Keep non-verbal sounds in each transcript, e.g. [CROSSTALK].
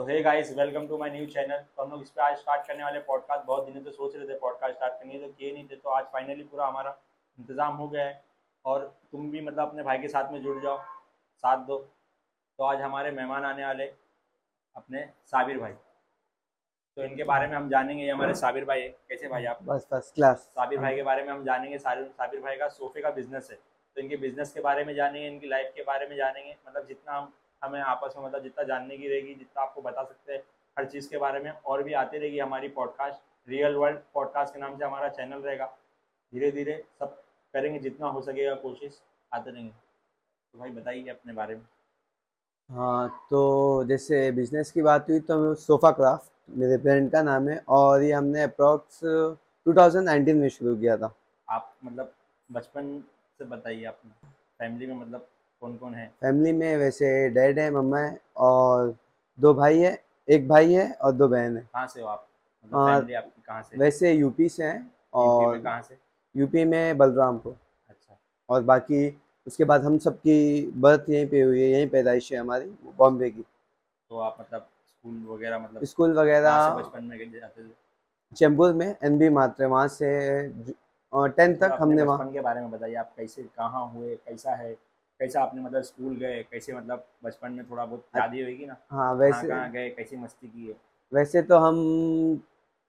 तो hey guys welcome to my new channel तो हम लोग इस पर आज स्टार्ट करने वाले पॉडकास्ट बहुत दिनों से सोच रहे थे पॉडकास्ट स्टार्ट करने तो किए नहीं थे। तो आज फाइनली पूरा हमारा इंतज़ाम हो गया है। और तुम भी मतलब अपने भाई के साथ में जुड़ जाओ। साथ दो। तो आज हमारे मेहमान आने वाले अपने साबिर भाई। तो इनके बारे में हम जानेंगे। ये हमारे साबिर भाई है। कैसे भाई आप? बस फ़र्स्ट क्लास साबिर भाई के बारे में हम जानेंगे। साबिर भाई का सोफे का बिज़नेस है। तो इनके बिज़नेस के बारे में जानेंगे इनकी लाइफ के बारे में जानेंगे। मतलब जितना हम हमें आपस में मतलब जितना जानने की रहेगी जितना आपको बता सकते हैं हर चीज़ के बारे में और भी आती रहेगी हमारी पॉडकास्ट रियल वर्ल्ड पॉडकास्ट के नाम से हमारा चैनल रहेगा। धीरे धीरे सब करेंगे जितना हो सकेगा कोशिश आते रहेंगे। तो भाई बताइए अपने बारे में। हाँ तो जैसे बिज़नेस की बात हुई तो सोफ़ा क्राफ्ट मेरे ब्रांड का नाम है और ये हमने अप्रॉक्स 2019 में शुरू किया था। आप मतलब बचपन से बताइए अपने। फैमिली में मतलब कौन कौन है? फैमिली में वैसे डैड है मम्मा है और दो भाई है एक भाई है और दो बहन है। कहाँ से हो आप? मतलब आपकी कहाँ से? वैसे यूपी से हैं और कहाँ से? यूपी में बलरामपुर। अच्छा। और बाकी उसके बाद हम सबकी बर्थ यहीं पे हुई है यहीं पैदाइश है हमारी बॉम्बे की। तो आप मतलब स्कूल वगैरह मतलब स्कूल वगैरह बचपन में जाते थे? चैम्बूर में एन बी मात्र वहाँ से टेंथ थोड़ा तक हमने वहाँ के बारे में बताइए आप कैसे कहाँ हुए कैसा है? कैसा आपने मतलब स्कूल गए? कैसे मतलब बचपन में थोड़ा बहुत याद ही होगी ना? हाँ वैसे कहाँ गए? कैसी मस्ती की है? वैसे तो हम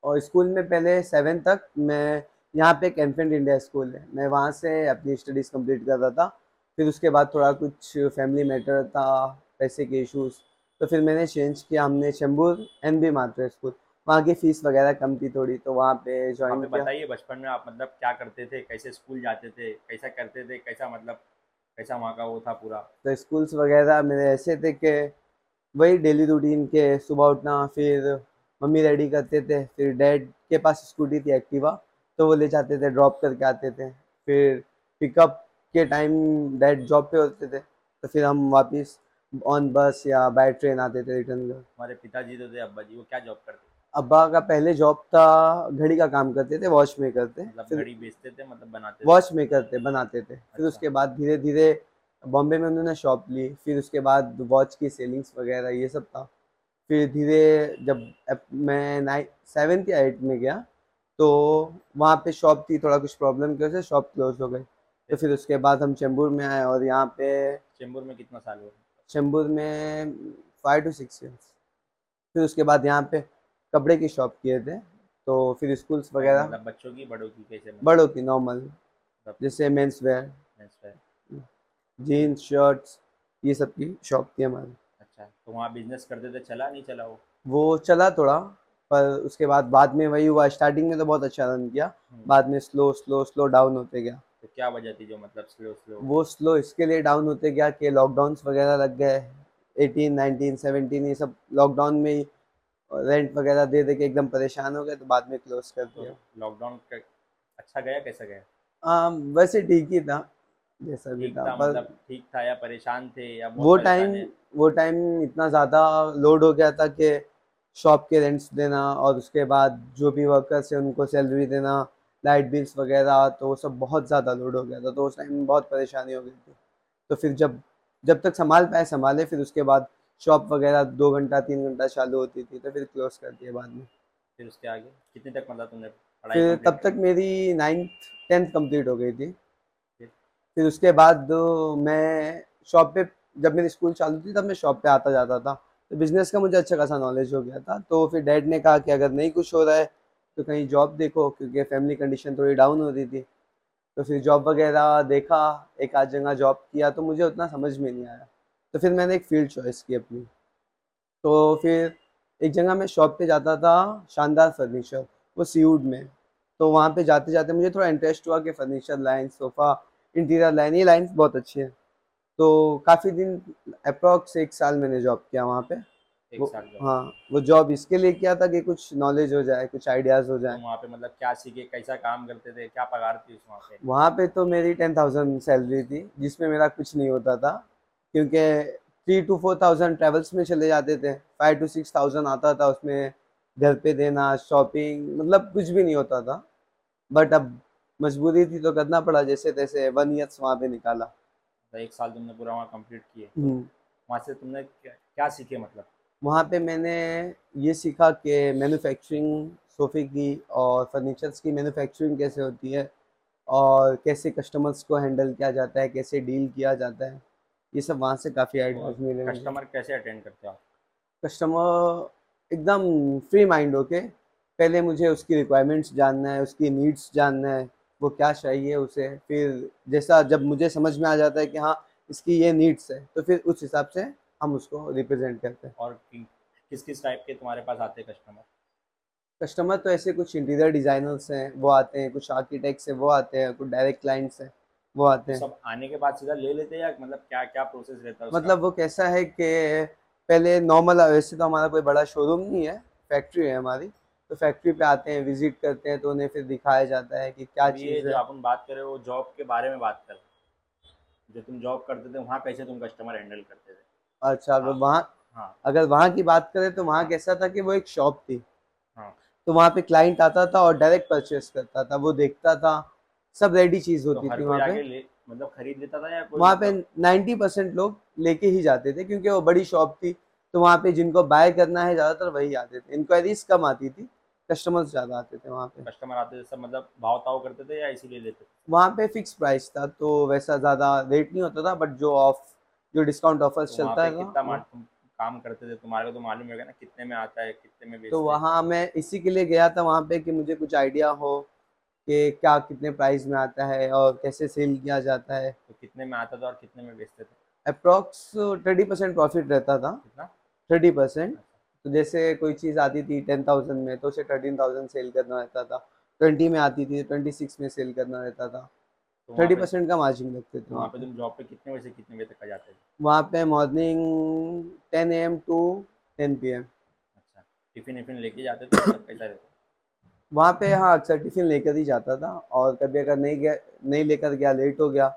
और स्कूल में पहले सेवन तक मैं यहाँ पे एक इन्फेंट इंडिया स्कूल है। मैं वहाँ से अपनी स्टडीज़ कंप्लीट कर रहा था। फिर उसके बाद थोड़ा कुछ फैमिली मैटर था पैसे के इश्यूज़ तो फिर मैंने चेंज किया। हमने चैम्बूर एन बी मात्र स्कूल। वहाँ की फ़ीस वगैरह कम थी थोड़ी तो वहाँ पे ज्वाइन किया। बताइए बचपन में आप मतलब क्या करते थे? कैसे स्कूल जाते थे? कैसा करते थे? कैसा मतलब कैसा वहाँ का वो था पूरा। तो स्कूल्स वगैरह मेरे ऐसे थे कि वही डेली रूटीन के सुबह उठना फिर मम्मी रेडी करते थे फिर डैड के पास स्कूटी थी एक्टिवा तो वो ले जाते थे ड्रॉप करके आते थे। फिर पिकअप के टाइम डैड जॉब पे होते थे तो फिर हम वापस ऑन बस या बाय ट्रेन आते थे रिटर्न हमारे पिताजी तो थे अब्बा जी वो क्या जॉब करते अब्बा का पहले जॉब था घड़ी का काम करते थे वॉच मेकर थे। मतलब घड़ी बेचते थे मतलब बनाते वॉच मेकर थे बनाते थे। फिर अच्छा। उसके बाद धीरे धीरे बॉम्बे में उन्होंने शॉप ली फिर उसके बाद वॉच की सेलिंग्स वगैरह ये सब था। फिर धीरे जब मैं नाइन सेवन्थ या एट में गया तो वहाँ पे शॉप थी थोड़ा कुछ प्रॉब्लम की वजह से शॉप क्लोज हो गई। तो फिर उसके बाद हम चैम्बूर में आए और यहाँ पे चेंबूर में कितना साल हुआ? चैम्बूर में फाइव टू सिक्स ईयर्स फिर उसके बाद यहाँ पे कपड़े की शॉप किए थे तो फिर स्कूल्स वगैरह। मतलब बच्चों की बड़ों की कैसे मतलब? बड़ों की नॉर्मल जैसे men's wear men's wear? Jeans shirts ये सब की शॉप थी हमारी। अच्छा तो वहाँ बिज़नेस करते थे चला नहीं चला वो? वो चला थोड़ा पर उसके बाद बाद में वही हुआ स्टार्टिंग में तो बहुत अच्छा रन किया। हम्म, बाद में स्लो स्लो स्लो डाउन होते गया। तो क्या वजह थी जो मतलब स्लो स्लो वो स्लो इसके लिए डाउन होते गया कि लॉकडाउन्स वगैरह लग गए। एटीन नाइनटीन सेवनटीन ये सब लॉकडाउन में ही रेंट वगैरह दे दे के एकदम परेशान हो गए तो बाद में क्लोज कर तो दिया लॉकडाउन अच्छा गया कैसा गया? हाँ वैसे ठीक ही था जैसा भी था था पर मतलब ठीक था या परेशान थे या वो टाइम वो टाइम इतना ज़्यादा लोड हो गया था कि शॉप के रेंट्स देना और उसके बाद जो भी वर्कर्स हैं उनको सैलरी देना लाइट बिल्स वगैरह तो वो सब बहुत ज़्यादा लोड हो गया था तो उस टाइम बहुत परेशानी हो गई थी। तो फिर जब जब तक संभाल पाए संभाले फिर उसके बाद शॉप वगैरह दो घंटा तीन घंटा चालू होती थी तो फिर क्लोज कर दिया बाद में। फिर उसके आगे? कितने तक मतलब तुमने फिर तब तक मेरी नाइन्थ टेंथ कंप्लीट हो गई थी। फिर? उसके बाद मैं शॉप पे जब मेरी स्कूल चालू थी तब मैं शॉप पे आता जाता था। तो बिज़नेस का मुझे अच्छा खासा नॉलेज हो गया था। तो फिर डैड ने कहा कि अगर नहीं कुछ हो रहा है तो कहीं जॉब देखो क्योंकि फैमिली कंडीशन थोड़ी डाउन हो रही थी। तो फिर जॉब वगैरह देखा एक आध जगह जॉब किया तो मुझे उतना समझ में नहीं आया। तो फिर मैंने एक फ़ील्ड चॉइस की अपनी। तो फिर एक जगह मैं शॉप पे जाता था शानदार फर्नीचर वो सीवुड में। तो वहाँ पे जाते जाते मुझे थोड़ा इंटरेस्ट हुआ कि furniture line sofa interior line ये लाइन्स बहुत अच्छी हैं। तो काफ़ी दिन अप्रॉक्स एक साल मैंने जॉब किया वहाँ पे। वो हाँ वो जॉब इसके लिए किया था कि कुछ नॉलेज हो जाए कुछ आइडियाज़ हो जाए। तो वहाँ पे मतलब क्या सीखे कैसा काम करते थे क्या पगार थी उस वहाँ पे? वहाँ पे तो मेरी टेन थाउज़ेंड सैलरी थी जिसमें मेरा कुछ नहीं होता था। क्योंकि three to four thousand travels में चले जाते थे। फाइव टू सिक्स थाउज़ेंड आता था उसमें घर पे देना शॉपिंग मतलब कुछ भी नहीं होता था। बट अब मजबूरी थी तो करना पड़ा जैसे तैसे वन ईयर्स वहाँ पे निकाला। तो एक साल तुमने पूरा वहाँ कंप्लीट किए हम्म। वहाँ से तुमने क्या, क्या सीखे मतलब? वहाँ पे मैंने ये सीखा कि मैन्युफैक्चरिंग सोफ़े की और फर्नीचर्स की मैन्युफैक्चरिंग कैसे होती है और कैसे कस्टमर्स को हैंडल किया जाता है कैसे डील किया जाता है। ये सब वहाँ से काफ़ी आइडियाज़ मिले कस्टमर कैसे अटेंड करते हो आप? कस्टमर एकदम फ्री माइंड होके पहले मुझे उसकी रिक्वायरमेंट्स जानना है उसकी नीड्स जानना है वो क्या चाहिए उसे फिर जैसा जब मुझे समझ में आ जाता है कि हाँ इसकी ये नीड्स है तो फिर उस हिसाब से हम उसको रिप्रेजेंट करते हैं। और किस किस टाइप के तुम्हारे पास आते हैं कस्टमर कस्टमर तो ऐसे कुछ इंटीरियर डिज़ाइनर्स हैं वो आते हैं कुछ आर्किटेक्ट्स हैं वो आते हैं कुछ डायरेक्ट क्लाइंट्स हैं। वो आते हैं। सब आने के बाद सीधा ले लेते हैं या मतलब क्या क्या प्रोसेस रहता है मतलब वो कैसा है कि पहले नॉर्मल वैसे तो हमारा कोई बड़ा शोरूम नहीं है फैक्ट्री है हमारी। तो फैक्ट्री पे आते हैं विज़िट करते हैं तो उन्हें फिर दिखाया जाता है कि क्या ये चीज़ जो है। अपन बात कर हो जॉब के बारे में बात कर जो तुम जॉब करते थे वहाँ कैसे तुम कस्टमर हैंडल करते थे? अच्छा अगर हाँ। वहाँ हाँ। अगर वहाँ की बात करें तो वहाँ कैसा था कि वो एक शॉप थी। हाँ। तो वहाँ पे क्लाइंट आता था और डायरेक्ट परचेस करता था वो देखता था सब रेडी चीज़ तो होती हर थी वहाँ पे। मतलब खरीद लेता था या वहाँ पे मतलब- 90 परसेंट लोग लेके ही जाते थे क्योंकि वो बड़ी शॉप थी तो वहाँ पे जिनको बाय करना है ज़्यादातर वही आते थे। इंक्वायरीज कम आती थी कस्टमर्स ज़्यादा आते थे वहाँ पे। कस्टमर आते थे सब मतलब भाव ताव करते थे या इसीलिए लेते थे? वहाँ पे फिक्स प्राइस था तो वैसा ज़्यादा रेट नहीं होता था बट जो ऑफ़ जो डिस्काउंट ऑफर्स तो चलता है कितना काम करते थे तुम्हारे को तो मालूम होगा ना कितने में आता है कितने में तो वहाँ मैं इसी के लिए गया था वहाँ पे कि मुझे कुछ आइडिया हो कि क्या कितने प्राइस में आता है और कैसे सेल किया जाता है? तो कितने में आता था और कितने में बेचते थे? अप्रॉक्स थर्टी परसेंट प्रॉफिट रहता था। कितना? थर्टी परसेंट तो जैसे कोई चीज़ आती थी टेन थाउज़ेंड में तो उसे थर्टीन थाउज़ेंड सेल करना रहता था। ट्वेंटी में आती थी ट्वेंटी सिक्स में सेल करना रहता था। तो थर्टी परसेंट का मार्जिन रखते थे वहाँ पे पे। तुम जॉब पे कितने बजे कितने बजे तक का जाते थे? वहाँ पे morning ten A M to ten P M अच्छा। टिफ़िन विफिन लेके जाते थे कैसा रहता वहाँ पे हाँ अक्सर टिफ़िन लेकर ही जाता था और कभी अगर नहीं गया नहीं लेकर गया लेट हो गया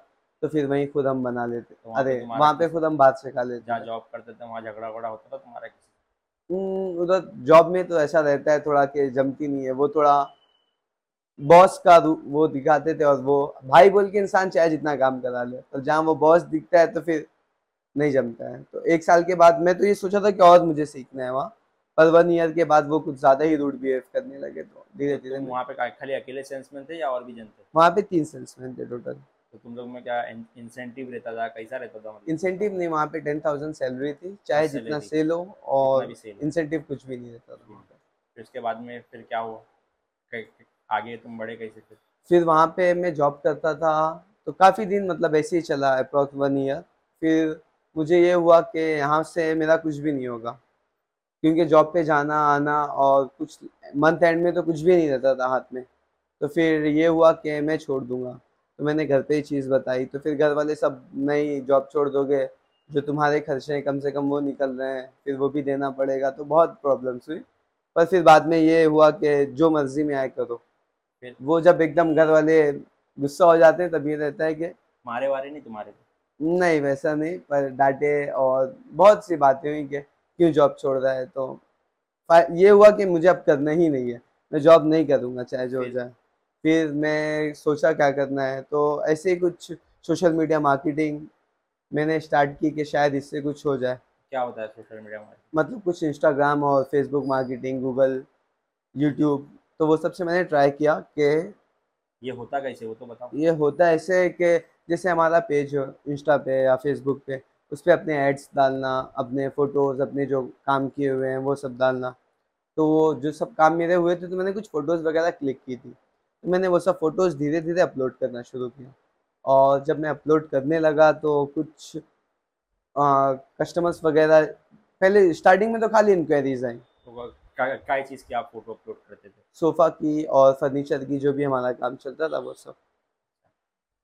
तो फिर वहीं खुद हम बना लेते तो अरे वहाँ पे खुद हम बात से खा लेते जहाँ जॉब करते थे वहाँ झगड़ा वगड़ा होता था तुम्हारा किसी हम्म, उधर जॉब में तो ऐसा रहता है थोड़ा कि जमती नहीं है वो थोड़ा बॉस का वो दिखाते थे और वो भाई बोल के इंसान चाहे जितना काम करा ले पर जहाँ वो बॉस दिखता है तो फिर नहीं जमता है। तो एक साल के बाद मैं तो ये सोचा था कि और मुझे सीखना है वहाँ पर वन ईयर के बाद वो कुछ ज़्यादा ही रूड बिहेव करने लगे तो। धीरे धीरे वहाँ पे खाली अकेले सेल्समैन थे या और भी जन थे? वहाँ पे तीन सेल्समैन थे टोटल तो तुम लोग में क्या इंसेंटिव रहता था? कैसा रहता था मतलब? इंसेंटिव नहीं वहाँ पे टेन थाउज़ेंड सैलरी थी चाहे जितना सेल हो और इंसेंटिव कुछ भी नहीं रहता था वहाँ पे। फिर उसके बाद में फिर क्या हुआ? आगे तुम बढ़े कैसे फिर? फिर वहाँ पे मैं जॉब करता था तो काफ़ी दिन मतलब ऐसे ही चला अप्रॉक्स वन ईयर फिर मुझे ये हुआ कि यहाँ से मेरा कुछ भी नहीं होगा। क्योंकि जॉब पे जाना आना और कुछ मंथ एंड में तो कुछ भी नहीं रहता था हाथ में। तो फिर ये हुआ कि मैं छोड़ दूँगा। तो मैंने घर पे ही चीज़ बताई। तो फिर घर वाले सब नहीं जॉब छोड़ दोगे जो तुम्हारे खर्चे हैं कम से कम वो निकल रहे हैं फिर वो भी देना पड़ेगा। तो बहुत प्रॉब्लम्स हुई। पर फिर बाद में ये हुआ कि जो मर्ज़ी में आए करो। वो जब एकदम घर वाले गुस्सा हो जाते हैं तब ये रहता है कि मारे वारे नहीं तुम्हारे। नहीं वैसा नहीं पर डांटे और बहुत सी बातें हुई कि क्यों जॉब छोड़ रहा है? तो ये हुआ कि मुझे अब करना ही नहीं है। मैं जॉब नहीं करूँगा चाहे जो हो जाए। फिर मैं सोचा क्या करना है? तो ऐसे ही कुछ सोशल मीडिया मार्केटिंग मैंने स्टार्ट की कि शायद इससे कुछ हो जाए। क्या होता है सोशल मीडिया में मतलब कुछ इंस्टाग्राम और फेसबुक मार्केटिंग गूगल यूट्यूब तो वो सबसे मैंने ट्राई किया कि ये होता कैसे? वो तो बताओ। ये होता ऐसे कि जैसे हमारा पेज हो इंस्टा पे या फेसबुक पे उस पर अपने एड्स डालना अपने फ़ोटोज़ अपने जो काम किए हुए हैं वो सब डालना। तो वो जो सब काम मेरे हुए थे तो मैंने कुछ फ़ोटोज़ वगैरह क्लिक की थी। तो मैंने वो सब फ़ोटोज़ धीरे धीरे अपलोड करना शुरू किया। और जब मैं अपलोड करने लगा तो कुछ कस्टमर्स वगैरह पहले स्टार्टिंग में तो खाली इंक्वायरीज आई। तो क्या चीज़ की आप फ़ोटो अपलोड करते थे? सोफ़ा की और फर्नीचर की जो भी हमारा काम चलता था वो सब।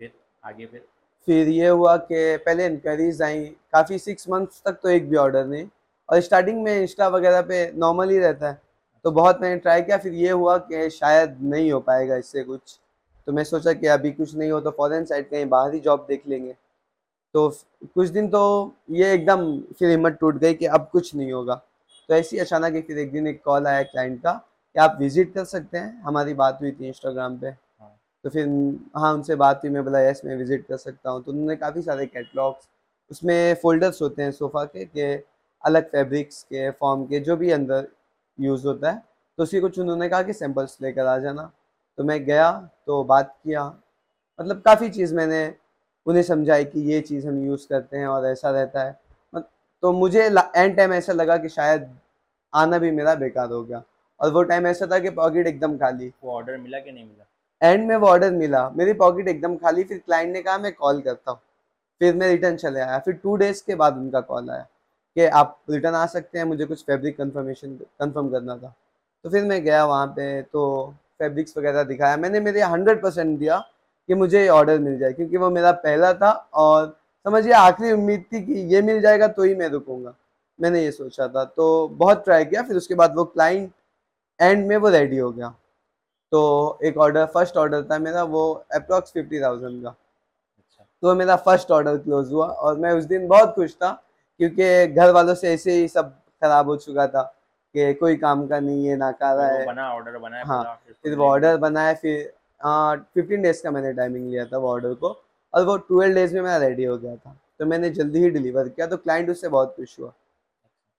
फिर आगे फिर? फिर ये हुआ कि पहले इंक्वायरीज आई, काफ़ी सिक्स मंथ्स तक तो एक भी ऑर्डर नहीं। और स्टार्टिंग में इंस्टा वगैरह पे नॉर्मल ही रहता है। तो बहुत मैंने ट्राई किया, फिर ये हुआ कि शायद नहीं हो पाएगा इससे कुछ। तो मैं सोचा कि अभी कुछ नहीं हो तो फॉरेन साइड कहीं बाहर ही जॉब देख लेंगे। तो कुछ दिन तो ये एकदम फिर हिम्मत टूट गई कि अब कुछ नहीं होगा। तो ऐसे अचानक फिर एक दिन एक कॉल आया क्लाइंट का कि आप विज़िट कर सकते हैं। हमारी बात हुई थी इंस्टाग्राम पे। तो फिर हाँ उनसे बात हुई, मैं बोला, यस, मैं विज़िट कर सकता हूँ। तो उन्होंने काफ़ी सारे कैटलॉग्स उसमें फोल्डर्स होते हैं सोफ़ा के, कि अलग फैब्रिक्स के फॉर्म के, जो भी अंदर यूज़ होता है। तो उसी कुछ उन्होंने कहा कि सैम्पल्स लेकर आ जाना। तो मैं गया तो बात किया। मतलब काफ़ी चीज़ मैंने उन्हें समझाई कि ये चीज़ हम यूज़ करते हैं और ऐसा रहता है। तो मुझे एंड टाइम ऐसा लगा कि शायद आना भी मेरा बेकार हो गया। और वो टाइम ऐसा था कि पॉकेट एकदम खाली। वो ऑर्डर मिला कि नहीं मिला? एंड में वो ऑर्डर मिला। मेरी पॉकेट एकदम खाली। फिर क्लाइंट ने कहा, मैं कॉल करता हूँ। फिर मैं रिटर्न चले आया। फिर टू डेज़ के बाद उनका कॉल आया कि आप रिटर्न आ सकते हैं। मुझे कुछ फैब्रिक कंफर्मेशन कंफर्म करना था। तो फिर मैं गया वहाँ पे तो फैब्रिक्स वगैरह दिखाया। मैंने मेरे हंड्रेड परसेंट दिया कि मुझे ऑर्डर मिल जाए, क्योंकि वो मेरा पहला था और समझिए आखिरी उम्मीद थी कि ये मिल जाएगा तो ही मैं रुकूँगा। मैंने ये सोचा था। तो बहुत ट्राई किया। फिर उसके बाद वो क्लाइंट एंड में वो रेडी हो गया। तो एक ऑर्डर फ़र्स्ट ऑर्डर था मेरा वो अप्रॉक्स फिफ्टी थाउज़ेंड का। अच्छा। तो मेरा फ़र्स्ट ऑर्डर क्लोज हुआ और मैं उस दिन बहुत खुश था क्योंकि घर वालों से ऐसे ही सब खराब हो चुका था कि कोई काम का नहीं है नाकारा वो है। बना ऑर्डर बनाया हाँ, फिर फिर वो ऑर्डर बनाया फिर फिफ्टीन डेज़ का मैंने टाइमिंग लिया था वो ऑर्डर को और वो ट्वेल्व डेज़ में मेरा रेडी हो गया था। तो मैंने जल्दी ही डिलीवर किया तो क्लाइंट उससे बहुत खुश हुआ।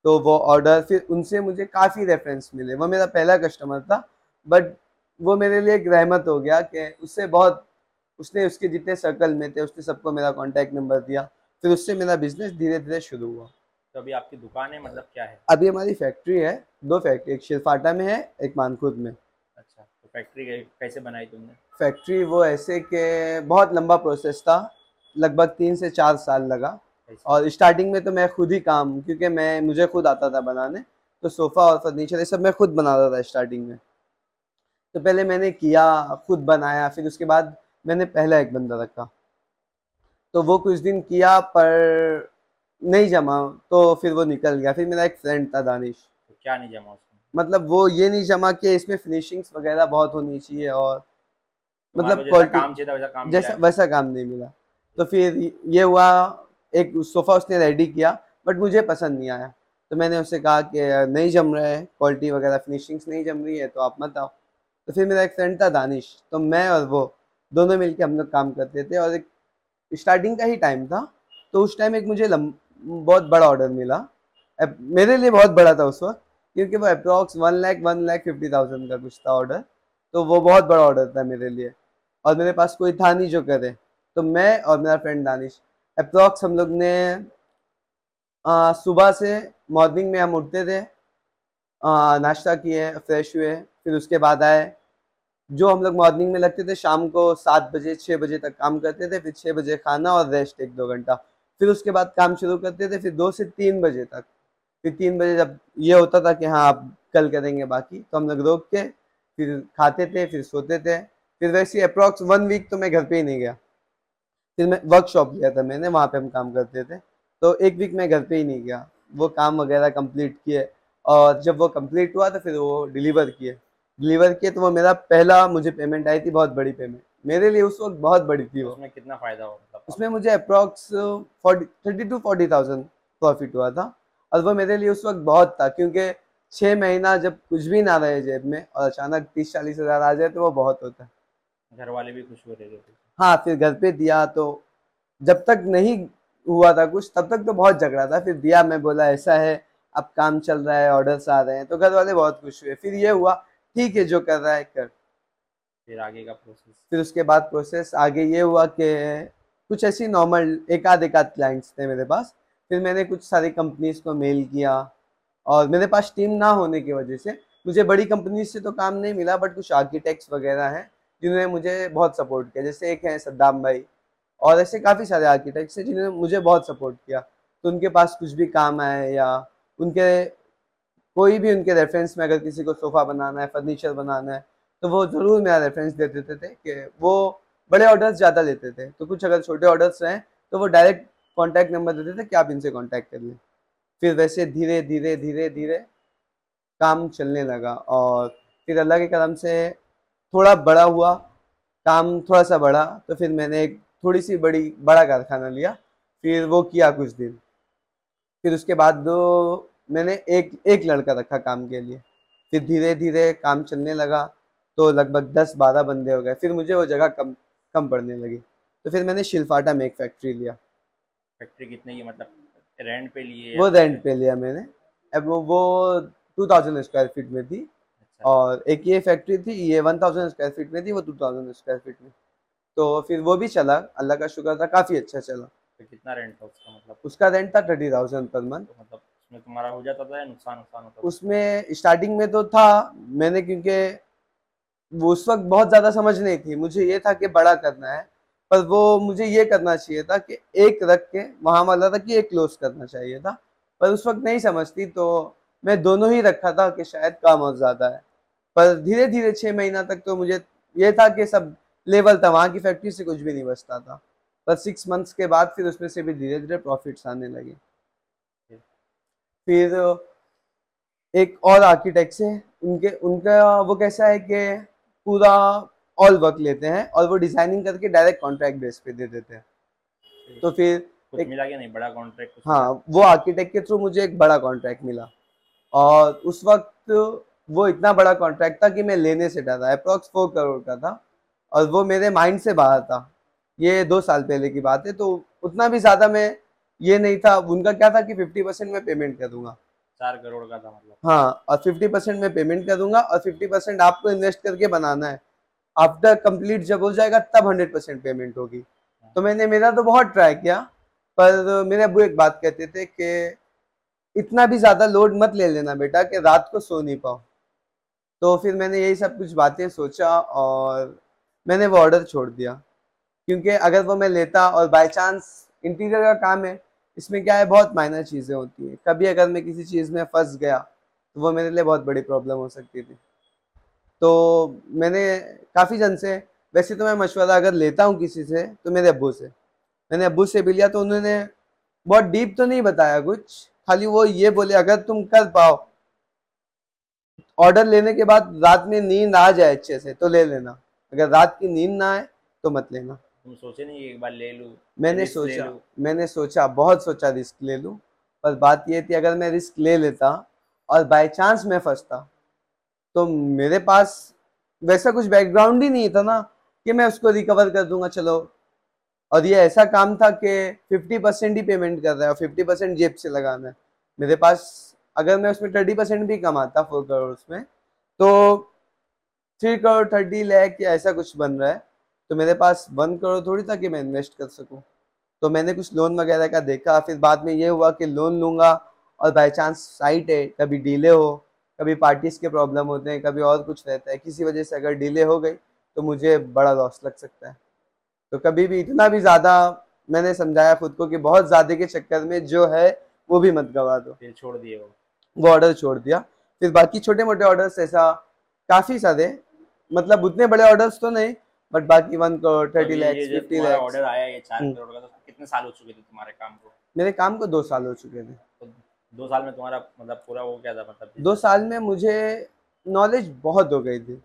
तो वो ऑर्डर फिर उनसे मुझे काफ़ी रेफरेंस मिले। वो मेरा पहला कस्टमर था बट वो मेरे लिए एक रहमत हो गया कि उससे बहुत उसने उसके जितने सर्कल में थे उसने सबको मेरा कॉन्टैक्ट नंबर दिया। फिर उससे मेरा बिज़नेस धीरे धीरे शुरू हुआ। तो अभी आपकी दुकान है मतलब क्या है? अभी हमारी फैक्ट्री है दो फैक्ट्री एक शिरफाटा में है एक मानखुद में। अच्छा तो फैक्ट्री कैसे बनाई तुमने? फैक्ट्री वो ऐसे के बहुत लंबा प्रोसेस था लगभग तीन से चार साल लगा। और स्टार्टिंग में तो मैं खुद ही काम क्योंकि मैं मुझे खुद आता था बनाने तो सोफ़ा और फर्नीचर ये सब मैं खुद बनाता था स्टार्टिंग में। तो पहले मैंने किया खुद बनाया फिर उसके बाद मैंने पहला एक बंदा रखा। तो वो कुछ दिन किया पर नहीं जमा तो फिर वो निकल गया। फिर मेरा एक फ्रेंड था दानिश। तो क्या नहीं जमा उसमें? मतलब वो ये नहीं जमा कि इसमें फिनिशिंग्स वगैरह बहुत होनी चाहिए और तुम्हारे मतलब जैसा काम चाहिए वैसा काम जैसा वैसा काम नहीं मिला। तो फिर ये हुआ एक सोफ़ा उसने रेडी किया बट मुझे पसंद नहीं आया। तो मैंने उससे कहा कि नहीं जम रहा है क्वालिटी वगैरह फिनिशिंग्स नहीं जम रही है तो आप मत आओ। तो फिर मेरा एक फ्रेंड था दानिश। तो मैं और वो दोनों मिलके हम लोग काम करते थे और एक स्टार्टिंग का ही टाइम था। तो उस टाइम एक मुझे लम, बहुत बड़ा ऑर्डर मिला। मेरे लिए बहुत बड़ा था उस वक्त क्योंकि वो approx one lakh one lakh fifty thousand का कुछ था ऑर्डर तो वो बहुत बड़ा ऑर्डर था मेरे लिए। और मेरे पास कोई था नहीं जो करे। तो मैं और मेरा फ्रेंड दानिश अप्रॉक्स हम लोग ने सुबह से मॉर्निंग में हम उठते थे। नाश्ता किए फ्रेश हुए फिर उसके बाद आए जो हम लोग मॉर्निंग में लगते थे, शाम को सात बजे छः बजे तक काम करते थे, फिर छः बजे खाना और रेस्ट एक दो घंटा। फिर उसके बाद काम शुरू करते थे, फिर दो से तीन बजे तक। फिर तीन बजे जब ये होता था कि हाँ आप कल करेंगे बाकी तो हम लोग रोक के फिर खाते थे, फिर सोते थे। फिर वैसे अप्रॉक्स वन वीक तो मैं घर पे ही नहीं गया। फिर मैं वर्कशॉप लिया था मैंने, वहाँ पे हम काम करते थे। तो एक वीक मैं घर पे ही नहीं गया। वो काम वगैरह कंप्लीट किए और जब वो कंप्लीट हुआ तो फिर वो डिलीवर किए। डिलीवर किए तो वो मेरा पहला मुझे पेमेंट आई थी बहुत बड़ी पेमेंट मेरे लिए उस वक्त बहुत बड़ी थी वो। उसमें कितना फ़ायदा हो? मतलब उसमें मुझे approx thirty to forty thousand profit हुआ था। और वो मेरे लिए उस वक्त बहुत था क्योंकि छः महीना जब कुछ भी ना रहे जेब में और अचानक तीस चालीस हज़ार आ जाए तो वो बहुत होता। है घर वाले भी खुश हो रहे थे हाँ फिर घर पे दिया तो जब तक नहीं हुआ था कुछ तब तक तो बहुत झगड़ा था। फिर दिया मैं बोला ऐसा है अब काम चल रहा है ऑर्डर्स आ रहे हैं। तो घर वाले बहुत खुश हुए। फिर ये हुआ ठीक है जो कर रहा है कर। फिर आगे का प्रोसेस फिर उसके बाद प्रोसेस आगे ये हुआ कि कुछ ऐसी नॉर्मल एक आध एक आध क्लाइंट्स थे मेरे पास। फिर मैंने कुछ सारी कंपनीज़ को मेल किया और मेरे पास टीम ना होने की वजह से मुझे बड़ी कंपनी से तो काम नहीं मिला बट कुछ आर्किटेक्ट्स वगैरह हैं जिन्होंने मुझे बहुत सपोर्ट किया। जैसे एक हैं सद्दाम भाई और ऐसे काफ़ी सारे आर्किटेक्ट्स हैं जिन्होंने मुझे बहुत सपोर्ट किया। तो उनके पास कुछ भी काम आए या उनके कोई भी उनके रेफरेंस में अगर किसी को सोफ़ा बनाना है फर्नीचर बनाना है तो वो ज़रूर मेरा रेफरेंस दे देते थे कि वो बड़े ऑर्डर्स ज़्यादा लेते थे। तो कुछ अगर छोटे ऑर्डर्स हैं तो वो डायरेक्ट कॉन्टैक्ट नंबर देते थे कि आप इनसे कॉन्टैक्ट कर लें। फिर वैसे धीरे धीरे धीरे धीरे काम चलने लगा और फिर अल्लाह के करम से थोड़ा बड़ा हुआ, काम थोड़ा सा बढ़ा तो फिर मैंने एक थोड़ी सी बड़ी, बड़ा कारखाना लिया, फिर वो किया कुछ दिन। फिर उसके बाद मैंने एक एक लड़का रखा काम के लिए। फिर धीरे धीरे काम चलने लगा तो लगभग दस बारह बंदे हो गए। फिर मुझे वो जगह कम कम पड़ने लगी। तो फिर मैंने शिलफाटा में एक फैक्ट्री लिया। फैक्ट्री कितने की मतलब रेंट पे लिए वो रेंट पे लिया मैंने। अब वो वो टू थाउज़ेंड स्क्वायर फीट में थी। अच्छा। और एक ये फैक्ट्री थी ये वन थाउज़ेंड स्क्वायर फीट में थी वो टू थाउज़ेंड स्क्वायर फीट में। तो फिर वो भी चला अल्लाह का शुक्र था काफ़ी अच्छा चला। तो कितना रेंट था उसका मतलब? उसका रेंट था थर्टी थाउज़ेंड पर मंथ तो मतलब तुम्हारा हो जाता था नुकसान नुकसान होता उसमें स्टार्टिंग में तो था, मैंने क्योंकि वो उस वक्त बहुत ज़्यादा समझ नहीं थी। मुझे ये था कि बड़ा करना है, पर वो मुझे ये करना चाहिए था कि एक रख के, वहाँ वाला था कि एक क्लोज करना चाहिए था, पर उस वक्त नहीं समझती तो मैं दोनों ही रखा था कि शायद काम और ज़्यादा है। पर धीरे धीरे छः महीना तक तो मुझे ये था कि सब लेवल था, वहाँ की फैक्ट्री से कुछ भी नहीं बचता था। पर सिक्स मंथ्स के बाद फिर उसमें से भी धीरे धीरे प्रॉफिट्स आने लगे। फिर एक और आर्किटेक्ट है उनके उनका वो कैसा है कि पूरा ऑल वर्क लेते हैं और वो डिज़ाइनिंग करके डायरेक्ट कॉन्ट्रैक्ट बेस पे दे देते हैं। तो फिर कुछ एक- मिला क्या? नहीं बड़ा कॉन्ट्रैक्ट हाँ वो आर्किटेक्ट के थ्रू मुझे एक बड़ा कॉन्ट्रैक्ट मिला। और उस वक्त वो इतना बड़ा कॉन्ट्रैक्ट था कि मैं लेने से डरा अप्रॉक्स फोर करोड़ का था और वो मेरे माइंड से बाहर था। ये दो साल पहले की बात है तो उतना भी ज़्यादा मैं ये नहीं था। उनका क्या था कि फिफ्टी परसेंट मैं पेमेंट करूँगा चार करोड़ का था मतलब। हाँ और फिफ्टी परसेंट मैं पेमेंट करूँगा और फिफ्टी परसेंट आपको इन्वेस्ट करके बनाना है। आफ्टर कंप्लीट जब हो जाएगा तब हंड्रेड परसेंट पेमेंट होगी। तो मैंने मेरा तो बहुत ट्राई किया पर मेरे अबू एक बात कहते थे कि इतना भी ज़्यादा लोड मत ले लेना बेटा कि रात को सो नहीं पाओ। तो फिर मैंने यही सब कुछ बातें सोचा और मैंने वो ऑर्डर छोड़ दिया। क्योंकि अगर वो मैं लेता और बाय चांस इंटीरियर का काम है इसमें क्या है, बहुत माइनर चीज़ें होती हैं। कभी अगर मैं किसी चीज़ में फंस गया तो वो मेरे लिए बहुत बड़ी प्रॉब्लम हो सकती थी। तो मैंने काफ़ी जन से, वैसे तो मैं मशवरा अगर लेता हूँ किसी से तो मेरे अबू से। मैंने अबू से भी लिया तो उन्होंने बहुत डीप तो नहीं बताया कुछ। खाली वो ये बोले, अगर तुम कर पाओ ऑर्डर लेने के बाद रात में नींद आ जाए अच्छे से तो ले लेना। अगर रात की नींद ना आए तो मत लेना। तुम सोचे नहीं एक बार ले लूँ मैंने सोचा लूँ। मैंने सोचा बहुत सोचा रिस्क ले लूँ पर बात ये थी अगर मैं रिस्क ले लेता और बाय चांस मैं फंसता तो मेरे पास वैसा कुछ बैकग्राउंड ही नहीं था ना कि मैं उसको रिकवर कर दूँगा चलो। और ये ऐसा काम था कि फिफ्टी परसेंट ही पेमेंट कर रहा है और फिफ्टी परसेंट जेब से लगाना है। मेरे पास अगर मैं उसमें थर्टी परसेंट भी कमाता फोर करोड़ उसमें तो थ्री करोड़ थर्टी लैख या ऐसा कुछ बन रहा है। तो मेरे पास वन करोड़ थोड़ी था कि मैं इन्वेस्ट कर सकूँ। तो मैंने कुछ लोन वगैरह का देखा फिर बाद में ये हुआ कि लोन लूँगा और बाई चांस साइट है कभी डिले हो कभी पार्टीज़ के प्रॉब्लम होते हैं कभी और कुछ रहता है किसी वजह से अगर डिले हो गई तो मुझे बड़ा लॉस लग सकता है। तो कभी भी इतना भी ज़्यादा मैंने समझाया खुद को कि बहुत ज़्यादा के चक्कर में जो है वो भी मत गवा दो। फिर छोड़ दिए वो। वो ऑर्डर छोड़ दिया। फिर बाकी छोटे मोटे ऑर्डर्स ऐसा काफ़ी सारे मतलब उतने बड़े ऑर्डर्स तो नहीं बट बाकी one crore thirty lakhs fifty lakhs order आया ये चार हम्म। करोड़ का तो कितने साल हो चुके थे तुम्हारे काम को? मेरे काम को दो साल हो चुके थे। तो दो साल में तुम्हारा मतलब पूरा वो क्या था मतलब दो साल में मुझे नॉलेज बहुत हो गई थी।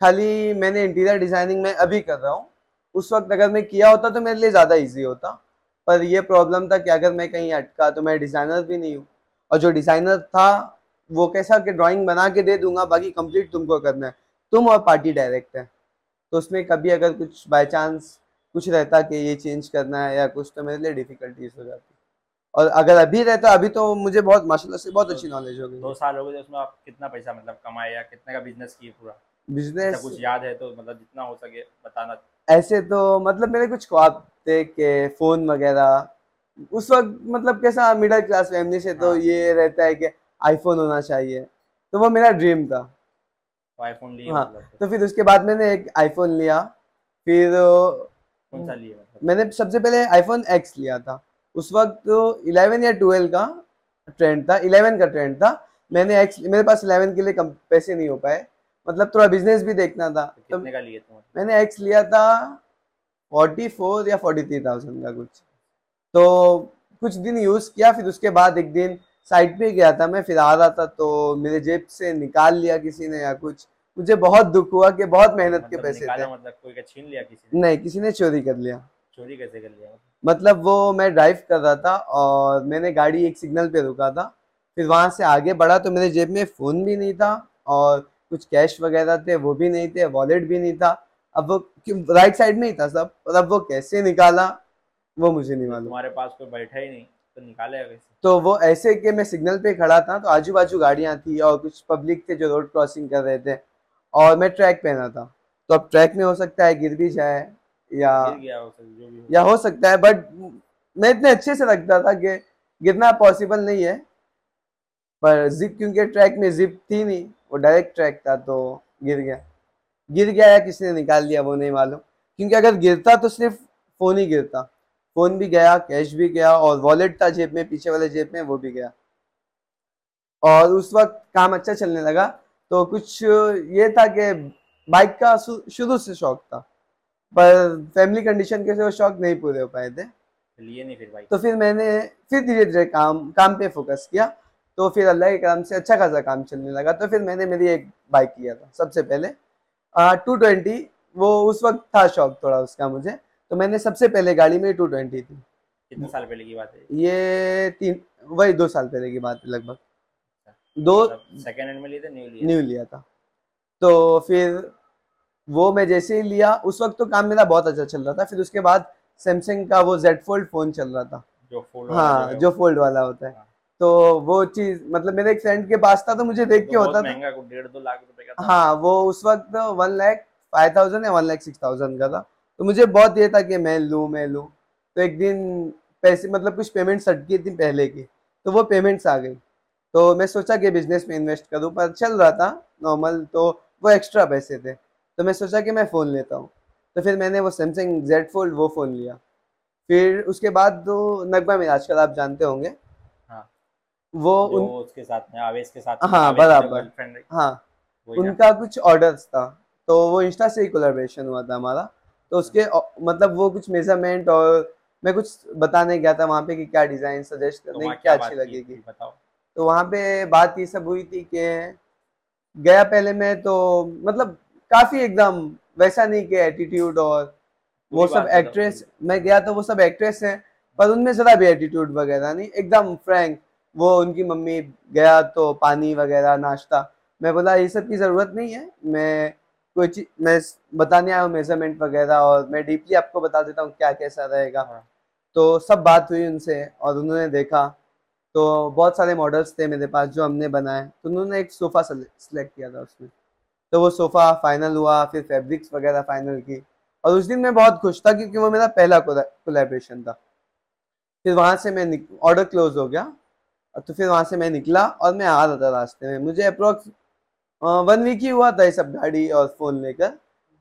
खाली मैंने इंटीरियर डिज़ाइनिंग में अभी कर रहा हूँ। उस वक्त अगर मैं किया होता तो मेरे लिए ज़्यादा इजी होता। पर ये प्रॉब्लम था कि अगर मैं कहीं अटका तो मैं डिज़ाइनर भी नहीं हूँ। और जो डिज़ाइनर था वो कैसा कि ड्राइंग बना के दे दूँगा बाकी कंप्लीट तुमको करना है। तुम और पार्टी डायरेक्ट है तो उसमें कभी अगर कुछ बाय चांस कुछ रहता कि ये चेंज करना है या कुछ तो मेरे लिए डिफिकल्टीज हो जाती। और अगर अभी रहता अभी तो मुझे बहुत माशाल्लाह से बहुत अच्छी नॉलेज हो गई। दो साल हो गए तो उसमें आप कितना पैसा मतलब कमाए या कितने का बिज़नेस किए पूरा? बिज़नेस कुछ याद है तो मतलब जितना हो सके बताना। ऐसे तो मतलब मेरे कुछ ख्वाब थे कि फ़ोन वगैरह उस वक्त मतलब कैसा मिडिल क्लास फैमिली से तो हाँ। ये रहता है कि आईफोन होना चाहिए। तो वो मेरा ड्रीम था। आईफोन लिए हाँ, मतलब तो फिर उसके बाद मैंने एक आईफोन लिया फिर कौन सा लिए मतलब? मैंने सबसे पहले आईफोन एक्स लिया था। उस वक्त 11 या 12 का ट्रेंड था 11 का ट्रेंड था। मैंने एक्स मेरे पास 11 के लिए कम पैसे नहीं हो पाए। मतलब थोड़ा बिज़नेस भी देखना था। तो तो कितने का लिए तुम मैंने एक्स लिया था फोर्टी फोर या फोर्टी थ्री थाउज़ेंड का कुछ। तो कुछ दिन यूज़ किया फिर उसके बाद एक दिन साइट पे गया था मैं फिर आ रहा था तो मेरे जेब से निकाल लिया किसी ने या कुछ। मुझे बहुत दुख हुआ कि बहुत मेहनत मतलब के पैसे थे। मतलब कोई का छीन लिया किसी ने? नहीं किसी ने चोरी कर लिया। चोरी कैसे कर लिया? मतलब वो मैं ड्राइव कर रहा था और मैंने गाड़ी एक सिग्नल पे रुका था। फिर वहाँ से आगे बढ़ा तो मेरे जेब में फ़ोन भी नहीं था और कुछ कैश वगैरह थे वो भी नहीं थे वॉलेट भी नहीं था। अब वो राइट साइड में ही था सब और अब वो कैसे निकाला वो मुझे नहीं मालूम। हमारे पास कोई बैठा ही नहीं। तो निकाले तो वो ऐसे कि मैं सिग्नल पे खड़ा था तो आजू बाजू गाड़ियाँ थी और कुछ पब्लिक थे जो रोड क्रॉसिंग कर रहे थे और मैं ट्रैक पे ना था। तो अब ट्रैक में हो सकता है गिर भी जाए या हो हो या हो सकता है बट मैं इतने अच्छे से लगता था कि गिरना पॉसिबल नहीं है। पर जिप क्योंकि ट्रैक में जिप थी नहीं वो डायरेक्ट ट्रैक था तो गिर गया। गिर गया या किसी ने निकाल लिया वो नहीं मालूम। क्योंकि अगर गिरता तो सिर्फ़ फ़ोन ही गिरता। फ़ोन भी गया कैश भी गया और वॉलेट था जेब में पीछे वाले जेब में वो भी गया। और उस वक्त काम अच्छा चलने लगा तो कुछ ये था कि बाइक का शुरू से शौक था पर फैमिली कंडीशन के से वो शौक नहीं पूरे हो पाए थे। लिए नहीं फिर भाई तो फिर मैंने फिर धीरे धीरे काम काम पे फोकस किया तो फिर अल्लाह के करम से अच्छा खासा काम चलने लगा तो फिर मैंने मेरी एक बाइक लिया था सबसे पहले। टू ट्वेंटी वो उस वक्त था शौक थोड़ा उसका मुझे तो मैंने सबसे पहले गाड़ी में टू ट्वेंटी थी। कितने साल पहले की बात है? ये तीन वही दो साल पहले की बात है लगभग। दो सेकंड हैंड में लिए थे न्यू लिए? न्यू लिया था। तो फिर वो मैं जैसे ही लिया उस वक्त तो काम मेरा बहुत अच्छा चल रहा था। फिर उसके बाद सैमसंग का वो जेड फोल्ड फ़ोन चल रहा था। जो फोल्ड हाँ जो फोल्ड वाला होता है। हाँ। तो वो चीज़ मतलब मेरे एक फ्रेंड के पास था तो मुझे देख के होता था। डेढ़ दो लाख रुपए का हाँ वो उस वक्त वन लैख फाइव थाउज़ेंड या वन लैख सिक्स थाउज़ेंड का था। तो मुझे बहुत ये था कि मैं लूँ मैं लूँ। तो एक दिन पैसे मतलब कुछ पेमेंट्स अटकी थी पहले की तो वो पेमेंट्स आ गई। तो मैं सोचा कि बिज़नेस में इन्वेस्ट करूँ पर चल रहा था नॉर्मल तो वो एक्स्ट्रा पैसे थे। तो मैं सोचा कि मैं फ़ोन लेता हूँ। तो फिर मैंने वो सैमसंग जेड फोल्ड वो फ़ोन लिया। फिर उसके बाद तो नगमा मिराज का आप जानते होंगे। हाँ। वो उन उसके साथ में आवेश के साथ हाँ, बराबर। हाँ। उनका कुछ ऑर्डर्स था। तो वो इंस्टा से ही कोलैबोरेशन हुआ था हमारा। तो उसके मतलब वो कुछ मेज़रमेंट और मैं कुछ बताने गया था वहाँ पे कि क्या डिज़ाइन सजेस्ट तो करने की क्या अच्छी लगेगी। बताओ। तो वहाँ पे बात ये सब हुई थी कि गया पहले मैं तो मतलब काफ़ी एकदम वैसा नहीं कि एटीट्यूड और वो सब एक्ट्रेस मैं गया तो वो सब एक्ट्रेस हैं पर उनमें ज़रा भी एटीट्यूड वगैरह नहीं एकदम फ्रैंक वो उनकी मम्मी गया तो पानी वगैरह नाश्ता मैं बोला ये सब की ज़रूरत नहीं है मैं कोई चीज़ मैं बताने आया हूँ मेज़रमेंट वगैरह और मैं डीपली आपको बता देता हूँ क्या कैसा रहेगा। हाँ। तो सब बात हुई उनसे और उन्होंने देखा। तो बहुत सारे मॉडल्स थे मेरे पास जो हमने बनाए। तो उन्होंने एक सोफ़ा सेलेक्ट किया था उसमें। तो वो सोफ़ा फाइनल हुआ फिर फैब्रिक्स वगैरह फाइनल की। और उस दिन मैं बहुत खुश था क्योंकि वो मेरा पहला कोलेब्रेशन था। फिर वहाँ से मैं ऑर्डर क्लोज हो गया। और तो फिर वहाँ से मैं निकला और मैं आ रहा था रास्ते में। मुझे अप्रोक्स वन वीक ही हुआ था ये सब गाड़ी और फ़ोन लेकर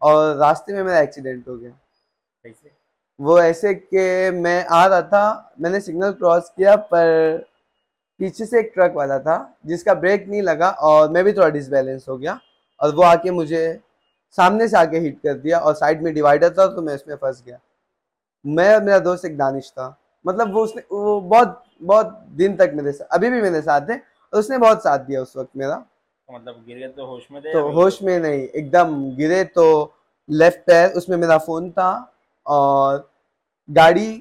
और रास्ते में मेरा एक्सीडेंट हो गया। कैसे? वो ऐसे कि मैं आ रहा था मैंने सिग्नल क्रॉस किया पर पीछे से एक ट्रक वाला था जिसका ब्रेक नहीं लगा और मैं भी थोड़ा डिसबैलेंस हो गया और वो आके मुझे सामने से आके हिट कर दिया और साइड में डिवाइडर था तो मैं उसमें फंस गया। मैं और मेरा दोस्त एक दानिश था। मतलब वो उसने वो बहुत बहुत दिन तक मेरे साथ अभी भी मेरे साथ है और उसने बहुत साथ दिया उस वक्त मेरा। मतलब गिर तो होश में थे तो होश में नहीं एकदम गिरे तो लेफ़्ट पैर उसमें मेरा फ़ोन था और गाड़ी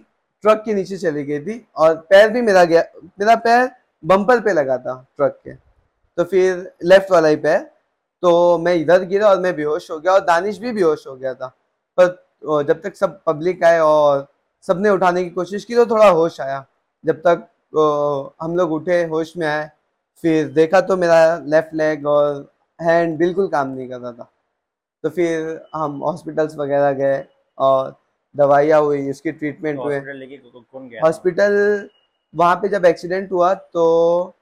ट्रक के नीचे चली गई थी और पैर भी मेरा गया मेरा पैर बम्पर पे लगा था ट्रक के। तो फिर लेफ़्ट वाला ही पैर तो मैं इधर गिरा और मैं बेहोश हो गया और दानिश भी बेहोश हो गया था। पर जब तक सब पब्लिक आए और सबने उठाने की कोशिश की तो थोड़ा होश आया। जब तक हम लोग उठे होश में आए फिर देखा तो मेरा लेफ़्ट लेग और हैंड बिल्कुल काम नहीं कर रहा था। तो फिर हम हॉस्पिटल्स वगैरह गए और दवाइयाँ हुई उसकी ट्रीटमेंट तो हुए। हॉस्पिटल वहाँ पे जब एक्सीडेंट हुआ तो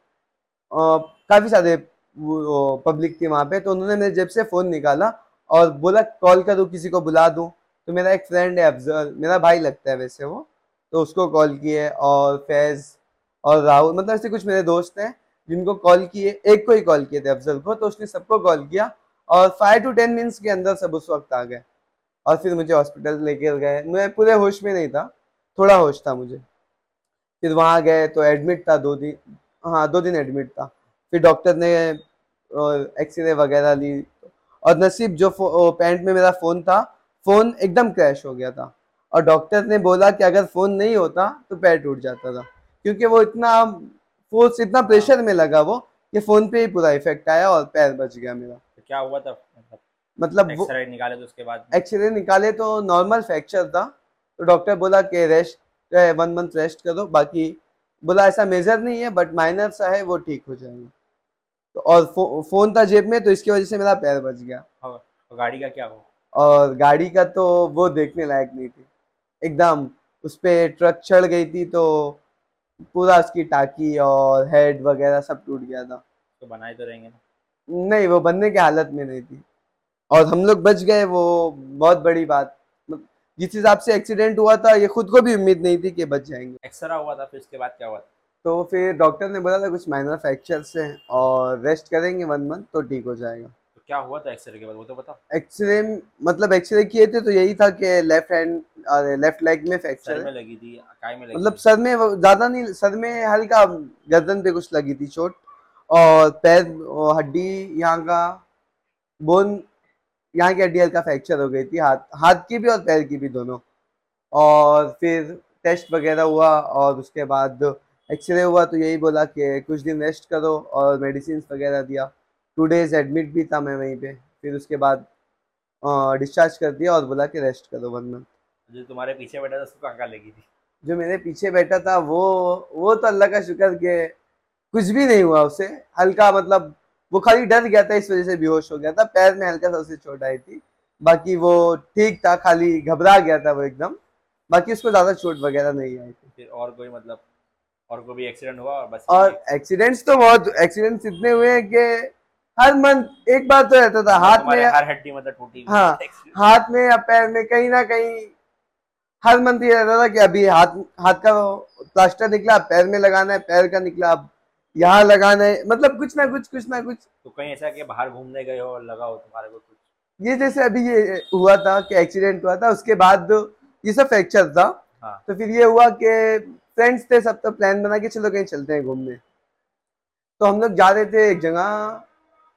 काफ़ी सारे पब्लिक थी वहाँ पे तो उन्होंने मेरे जेब से फ़ोन निकाला और बोला कॉल करूँ किसी को बुला दूँ? तो मेरा एक फ्रेंड है अफजल मेरा भाई लगता है वैसे वो तो उसको कॉल किए और फैज़ और राहुल मतलब ऐसे कुछ मेरे दोस्त हैं। जिनको कॉल किए, एक को ही कॉल किए थे, अफजल को तो उसने सबको कॉल किया और फाइव टू टेन मिनट्स के अंदर सब उस वक्त आ गए। और फिर मुझे हॉस्पिटल लेकर गए। मैं पूरे होश में नहीं था, थोड़ा होश था मुझे। फिर वहाँ गए तो एडमिट था दो दिन हाँ दो दिन एडमिट था। फिर डॉक्टर ने एक्सरे वगैरह ली। और नसीब, जो पैंट में मेरा फ़ोन था फ़ोन एकदम क्रैश हो गया था। और डॉक्टर ने बोला कि अगर फ़ोन नहीं होता तो पैर टूट जाता था। क्योंकि वो इतना फोर्स इतना प्रेशर में लगा वो कि फ़ोन पे ही पूरा इफ़ेक्ट आया और पैर बच गया मेरा। तो क्या हुआ था मतलब मतलब एक्सरे निकाले तो उसके बाद? एक्सरे निकाले तो नॉर्मल फ्रैक्चर था। तो डॉक्टर बोला कि रेस्ट वन मंथ रेस्ट करो बाकी बोला ऐसा मेजर नहीं है बट माइनर सा है वो ठीक हो जाएगा। तो और फो, फ़ोन था जेब में तो इसकी वजह से मेरा पैर बच गया। हाँ, तो गाड़ी का क्या हो और गाड़ी का तो वो देखने लायक नहीं थी। एकदम उस पर ट्रक चढ़ गई थी तो पूरा उसकी टाकी और हेड वगैरह सब टूट गया था। तो बनाए तो रहेंगे ना। नहीं वो बनने की हालत में नहीं थी। और हम लोग बच गए वो बहुत बड़ी बात। मतलब जिस हिसाब से एक्सीडेंट हुआ था ये खुद को भी उम्मीद नहीं थी कि बच जाएँगे। एक्सरा हुआ था फिर उसके बाद क्या हुआ था? तो फिर डॉक्टर ने बोला था कुछ माइनर फ्रैक्चर्स हैं और रेस्ट करेंगे वन मंथ तो ठीक हो जाएगा। क्या हुआ था एक्सरे के बाद? वो तो बताओ। एक्सरे मतलब एक्सरे किए थे तो यही था कि लेफ़्ट हैंड लेफ़्ट लेग में फ्रैक्चर में लगी थी काय में लगी मतलब सर में ज़्यादा नहीं सर में हल्का गर्दन पे कुछ लगी थी चोट और पैर हड्डी यहाँ का बोन यहाँ की हड्डी हल्का फ्रैक्चर हो गई थी हाथ हाथ की भी और पैर की भी दोनों। और फिर टेस्ट वगैरह हुआ और उसके बाद एक्सरे हुआ तो यही बोला कि कुछ दिन रेस्ट करो और मेडिसिन वगैरह दिया। टू डेज़ एडमिट भी था मैं वहीं पे फिर उसके बाद डिस्चार्ज कर दिया और बोला कि रेस्ट करो वन मंथ जो तुम्हारे पीछे बैठा था उसको कहाँ लगी थी? जो मेरे पीछे बैठा था वो वो तो अल्लाह का शुक्र के कुछ भी नहीं हुआ उसे। हल्का मतलब वो खाली डर गया था इस वजह से बेहोश हो गया था। पैर में हल्का सा उसे चोट आई थी। बाकी वो ठीक था खाली घबरा गया था वो एकदम। बाकी उसको ज़्यादा चोट वगैरह नहीं आई थी। फिर और कोई मतलब और कोई भी एक्सीडेंट हुआ और बस और एक्सीडेंट्स तो बहुत एक्सीडेंट्स इतने हुए हैं कि हर मंथ एक बार तो रहता था हाथ में हर हड्डी मतलब टूटी हाँ, हाथ में या पैर में कहीं ना कहीं हर मंथ ये रहता था कि अभी हाथ हाथ का प्लास्टर निकला पैर में लगाना है पैर का निकला अब यहाँ लगाना है मतलब कुछ ना कुछ कुछ ना कुछ। तो कहीं ऐसा कि बाहर घूमने गए हो और लगा हो तुम्हारे को कुछ? ये जैसे अभी ये हुआ था कि एक्सीडेंट हुआ था उसके बाद ये सब फ्रैक्चर था। हाँ। तो फिर ये हुआ कि फ्रेंड्स थे सब तो प्लान बना के चलो कहीं चलते हैं घूमने। तो हम लोग जा रहे थे एक जगह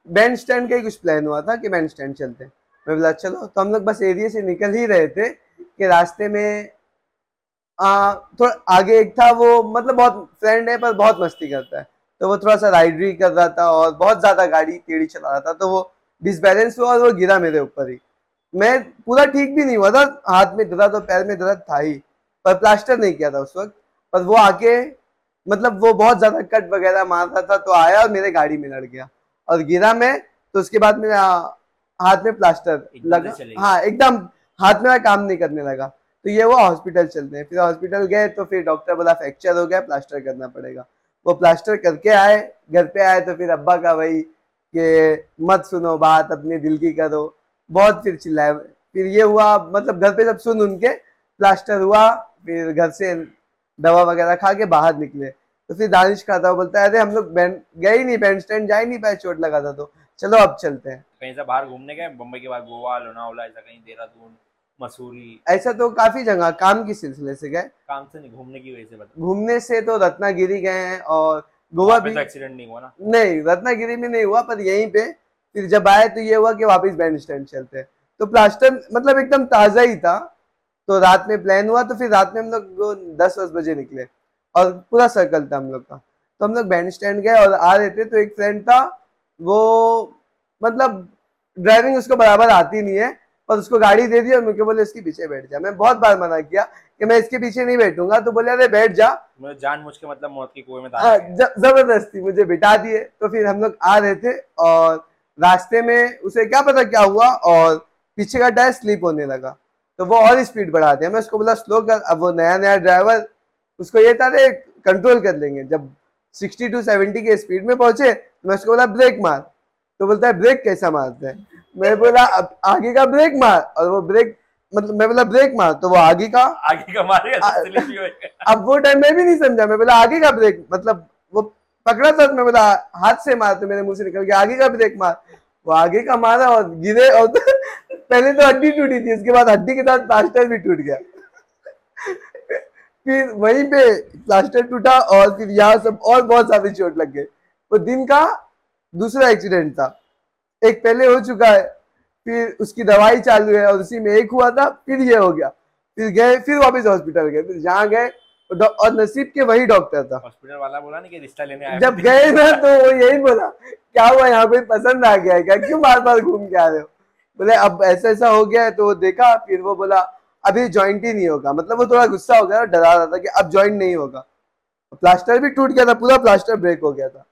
बैंड स्टैंड का ही कुछ प्लान हुआ था कि बैंड स्टैंड चलते हैं। मैं बोला चलो। तो हम लोग बस एरिया से निकल ही रहे थे कि रास्ते में आ, थोड़ा आगे एक था वो मतलब बहुत फ्रेंड है पर बहुत मस्ती करता है। तो वो थोड़ा सा राइड भी कर रहा था और बहुत ज़्यादा गाड़ी टेढ़ी चला रहा था तो वो डिसबैलेंस हुआ और वो गिरा मेरे ऊपर ही। मैं पूरा ठीक भी नहीं हुआ था हाथ में दर्द और पैर में दर्द था ही पर प्लास्टर नहीं किया था उस वक्त। पर वो आके मतलब वो बहुत ज़्यादा कट वगैरह मार रहा था तो आया और मेरे गाड़ी में लड़ गया। और गिरा मैं तो उसके बाद मेरा हाथ में प्लास्टर लगा। हाँ एकदम हाथ में काम नहीं करने लगा। तो ये वो हॉस्पिटल चलते हैं। फिर हॉस्पिटल गए तो फिर डॉक्टर बोला फ्रैक्चर हो गया प्लास्टर करना पड़ेगा। वो प्लास्टर करके आए घर पे आए तो फिर अब्बा का वही कि मत सुनो बात अपने दिल की करो। बहुत फिर चिल्लाए फिर ये हुआ मतलब घर पे जब सुन उनके प्लास्टर हुआ फिर घर से दवा वगैरह खा के बाहर निकले। तो फिर दानिश खाता हुआ बोलता है अरे हम लोग गए ही नहीं बैंड स्टैंड जा ही नहीं पाए चोट लगा था तो। चलो अब चलते हैं। कहीं से बाहर घूमने गए? मुंबई के बाद गोवा लोनावाला ऐसा कहीं देहरादून मसूरी? ऐसा तो काफ़ी जगह काम की सिलसिले से गए। काम से नहीं घूमने की वजह से बता। घूमने से तो रत्नागिरी गए हैं और गोवा भी तो एक्सीडेंट नहीं हुआ ना? नहीं रत्नागिरी में नहीं हुआ पर यहीं पे फिर जब आए तो ये हुआ कि वापस बैंड स्टैंड चलते हैं। तो प्लास्टर मतलब एकदम ताज़ा ही था। तो रात में प्लान हुआ तो फिर रात में हम लोग दस दस बजे निकले। और पूरा सर्कल था हम लोग का। तो हम लोग बैंड स्टैंड गए और आ रहे थे तो एक फ्रेंड था वो मतलब ड्राइविंग उसको बराबर आती नहीं है और उसको गाड़ी दे दी और मुझे बोले इसके पीछे बैठ जा। मैं बहुत बार मना किया कि मैं इसके पीछे नहीं बैठूँगा तो बोले अरे बैठ जा। जान मुझ के मतलब मौत की कुएँ में हाँ, ज़बरदस्ती मुझे बिठा दिए। तो फिर हम लोग आ रहे थे और रास्ते में उसे क्या पता क्या हुआ और पीछे का टायर स्लिप होने लगा। तो वो और स्पीड बढ़ा दिया। मैं उसको बोला स्लो कर अब वो नया नया ड्राइवर उसको ये था कंट्रोल कर लेंगे। जब 60 टू 70 के स्पीड में पहुँचे तो मैं उसको बोला ब्रेक मार। तो बोलता है ब्रेक कैसा मारते हैं? मैं बोला अब आगे का ब्रेक मार। और वो ब्रेक मतलब मैं बोला ब्रेक मार। तो वो आगे का आगे का मारेगा तो होएगा। [LAUGHS] अब वो टाइम मैं भी नहीं समझा। मैं बोला आगे का ब्रेक मतलब वो पकड़ा था मैं बोला हाथ से मार। तो मेरे मुँह से निकल गया आगे का ब्रेक मार। वो आगे का मारा और गिरे और [LAUGHS] पहले तो हड्डी टूटी थी उसके बाद हड्डी के साथ प्लास्टर भी टूट गया। फिर वहीं पे प्लास्टर टूटा और फिर यहाँ सब और बहुत सारे चोट लग गए। वो दिन का दूसरा एक्सीडेंट था। एक पहले हो चुका है फिर उसकी दवाई चालू है और उसी में एक हुआ था फिर ये हो गया। फिर गए फिर वापस हॉस्पिटल गए फिर जहाँ गए और नसीब के वही डॉक्टर था। हॉस्पिटल वाला बोला ना कि रिश्ता लेने आया। जब गए ना तो वो यही बोला क्या हुआ यहाँ कोई पसंद आ गया है क्या? क्यों बार बार घूम के आ रहे हो? बोले अब ऐसा ऐसा हो गया है तो वो देखा फिर वो बोला अभी ज्वाइंट ही नहीं होगा। मतलब वो थोड़ा गुस्सा हो गया और डरा रहा था कि अब ज्वाइंट नहीं होगा। प्लास्टर भी टूट गया था पूरा प्लास्टर ब्रेक हो गया था।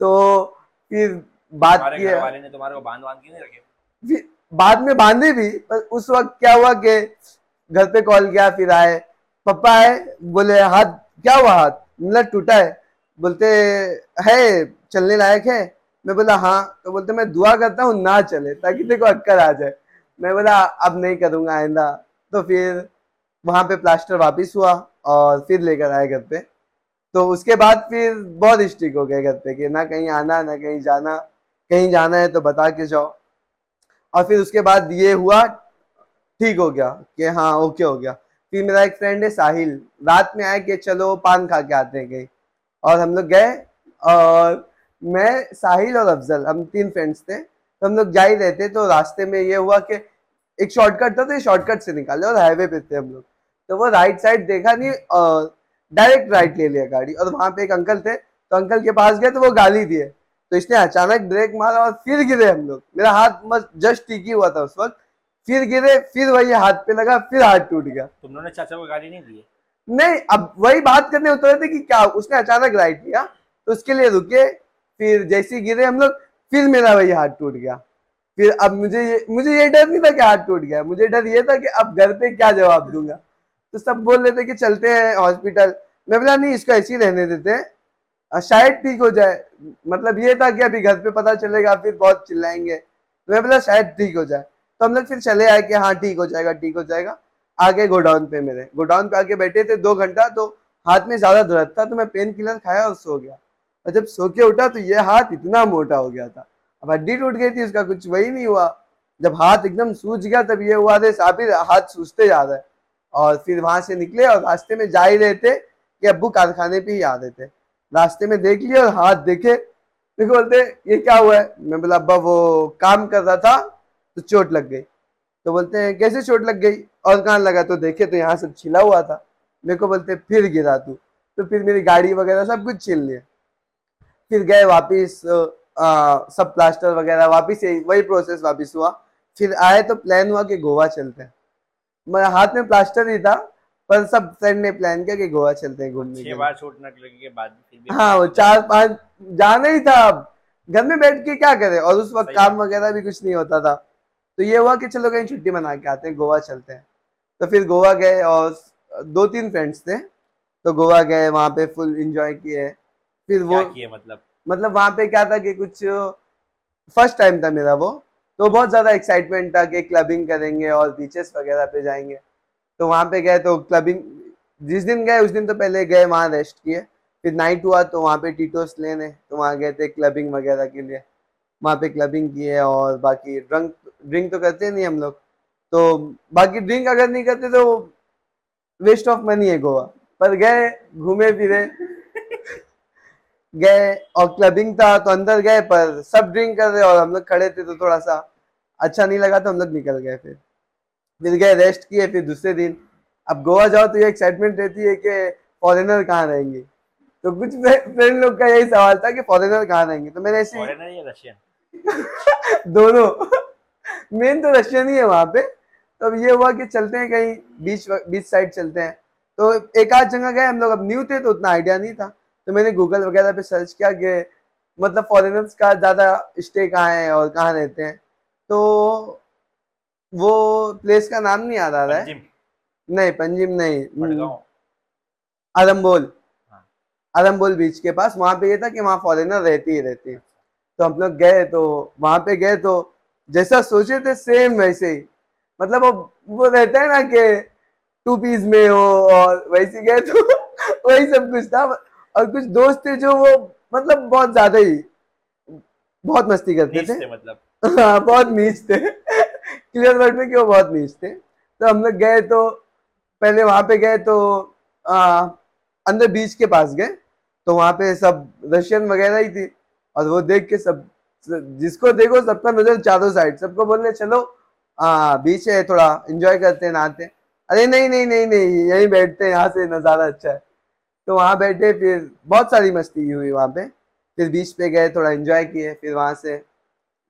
तो फिर बात की घर वाले ने तुम्हारे को बाँध बाँध नहीं रखे? बाद में बांधे भी पर उस वक्त क्या हुआ कि घर पे कॉल किया फिर आए। पापा आए बोले हाथ क्या हुआ हाथ? मतलब टूटा है। बोलते है चलने लायक है? मैं बोला हाँ। तो बोलते मैं दुआ करता हूँ ना चले ताकि देखो अक्कर आ जाए। मैं बोला अब नहीं करूँगा आइंदा। तो फिर वहाँ पे प्लास्टर वापस हुआ और फिर लेकर आए घर पे। तो उसके बाद फिर बहुत स्ट्रिक हो गए घर पे कि ना कहीं आना, ना कहीं जाना कहीं जाना है तो बता के जाओ। और फिर उसके बाद ये हुआ, ठीक हो गया कि हाँ ओके हो गया। फिर मेरा एक फ्रेंड है साहिल, रात में आया कि चलो पान खा के आते हैं कहीं। और हम लोग गए और मैं, साहिल और अफजल, हम तीन फ्रेंड्स थे। तो हम लोग जा ही रहे थे तो रास्ते में ये हुआ कि एक शॉर्टकट था तो ये शॉर्टकट से निकाले और हाईवे पे थे हम लोग। तो वो राइट साइड देखा नहीं डायरेक्ट राइट ले लिया गाड़ी। और वहाँ पे एक अंकल थे तो अंकल के पास गए तो वो गाली दिए। तो इसने अचानक ब्रेक मारा और फिर गिरे हम लोग। मेरा हाथ मस्त जस्ट ठीक ही हुआ था उस वक्त। फिर गिरे फिर वही हाथ पे लगा फिर हाथ टूट गया। तुम लोगों ने चाचा को गाली नहीं दी? नहीं अब वही बात करने उतरे थे कि क्या उसने अचानक राइट लिया। तो उसके लिए रुके फिर जैसे गिरे हम लोग फिर मेरा वही हाथ टूट गया। फिर अब मुझे ये मुझे ये डर नहीं था कि हाथ टूट गया, मुझे डर ये था कि अब घर पे क्या जवाब दूँगा। तो सब बोल रहे थे कि चलते हैं हॉस्पिटल मैं बोला, नहीं, इसको ऐसे ही रहने देते हैं। शायद ठीक हो जाए। मतलब ये था कि अभी घर पे पता चलेगा, फिर बहुत चिल्लाएँगे। तो मैं बोला, शायद ठीक हो जाए। तो हम लोग फिर चले आए कि हाँ ठीक हो जाएगा, ठीक हो जाएगा। आगे गोडाउन पे मेरे गोडाउन पे आके बैठे थे दो घंटा तो हाथ में ज़्यादा दर्द था तो मैं पेन किलर खाया और सो गया। और जब सो के उठा तो ये हाथ इतना मोटा हो गया था। अब हड्डी टूट गई थी उसका कुछ वही नहीं हुआ। जब हाथ एकदम सूज गया, तब ये हुआ थे साबिर हाथ सूजते जा रहा और फिर वहाँ से निकले और रास्ते में जा ही रहे थे कि अब्बू कारखाने पे ही आ रहे थे। रास्ते में देख लिया और हाथ देखे। देखो बोलते, ये क्या हुआ है? मैं बोला, अब्बा, वो काम कर रहा था तो चोट लग गई। तो बोलते हैं, कैसे चोट लग गई? और कहाँ लगा तो देखे तो यहाँ सब छिला हुआ था। मेरे को बोलते, फिर गिरा तू। तो फिर मेरी गाड़ी वगैरह सब कुछ छील लिया फिर गए वापिस आ, सब प्लास्टर वगैरह वापिस यही वही प्रोसेस वापिस हुआ। फिर आए तो प्लान हुआ कि गोवा चलते हैं। मेरे हाथ में प्लास्टर ही था पर सब फ्रेंड ने प्लान किया कि गोवा चलते हैं घूमने के बार चोट के बाद हाँ वो चार पाँच जाना ही था अब। घर में बैठ के क्या करे? और उस वक्त काम वगैरह भी कुछ नहीं होता था। तो ये हुआ कि चलो कहीं छुट्टी मना के आते हैं गोवा चलते हैं। तो फिर गोवा गए और दो तीन फ्रेंड्स थे। तो गोवा गए वहाँ पे फुल एंजॉय किए। फिर वो किए मतलब? मतलब वहाँ पे क्या था कि कुछ फ़र्स्ट टाइम था मेरा वो तो बहुत ज़्यादा एक्साइटमेंट था कि क्लबिंग करेंगे और बीचेस वगैरह पे जाएँगे। तो वहाँ पे गए तो क्लबिंग जिस दिन गए, उस दिन तो पहले गए, वहाँ रेस्ट किए। फिर नाइट हुआ तो वहाँ पे टीटोस लेने तो वहाँ गए थे क्लबिंग वगैरह के लिए। वहाँ पे क्लबिंग किए और बाकी ड्रंक ड्रिंक तो करते नहीं हम लोग। तो बाकी ड्रिंक अगर नहीं करते तो वेस्ट ऑफ़ मनी है गोवा। पर गए घूमे फिरे गए और क्लबिंग था तो अंदर गए पर सब ड्रिंक कर रहे और हम लोग खड़े थे तो थोड़ा सा अच्छा नहीं लगा तो हम लोग निकल गए फिर। फिर गए रेस्ट किए फिर दूसरे दिन। अब गोवा जाओ तो ये एक्साइटमेंट रहती है कि फॉरेनर कहाँ रहेंगे। तो कुछ फ्रेंड लोग का यही सवाल था कि फॉरेनर कहाँ रहेंगे? तो मैंने ऐसे रशियन [LAUGHS] दोनों। मेन तो रशियन ही है वहाँ पे। तो अब ये हुआ कि चलते हैं कहीं बीच बीच साइड चलते हैं। तो एक आध जगह गए हम लोग। अब न्यू थे तो उतना आइडिया नहीं था। तो मैंने गूगल वगैरह पे सर्च किया कि मतलब फॉरेनर्स का ज़्यादा स्टे कहाँ है और कहाँ रहते हैं। तो वो प्लेस का नाम नहीं याद आ रहा है। नहीं पंजिम नहीं। आलमबोल। हाँ। बीच के पास। वहाँ पे ये था कि वहाँ फॉरेनर रहती ही रहती है। तो हम लोग गए तो वहाँ पे गए तो जैसा सोचे थे सेम वैसे ही। मतलब वो वो रहता है ना कि टू पीस में हो और वैसे गए तो [LAUGHS] वही सब कुछ था। और कुछ दोस्त थे जो वो मतलब बहुत ज़्यादा ही बहुत मस्ती करते थे। थे मतलब। हाँ बहुत नीच थे। क्लियर वर्ड में कि वो बहुत नीच थे? तो हम लोग गए तो पहले वहाँ पे गए तो आ, अंदर बीच के पास गए। तो वहाँ पे सब रशियन वगैरह ही थी। और वो देख के सब जिसको देखो सबका नज़र चारों साइड सबको बोलने चलो हाँ बीच है थोड़ा एंजॉय करते हैं नहाते अरे नहीं नहीं नहीं नहीं यहीं बैठते हैं यहाँ से नज़ारा अच्छा है। तो वहाँ बैठे, फिर बहुत सारी मस्ती हुई वहाँ पे। फिर बीच पे गए, थोड़ा एंजॉय किए, फिर वहाँ से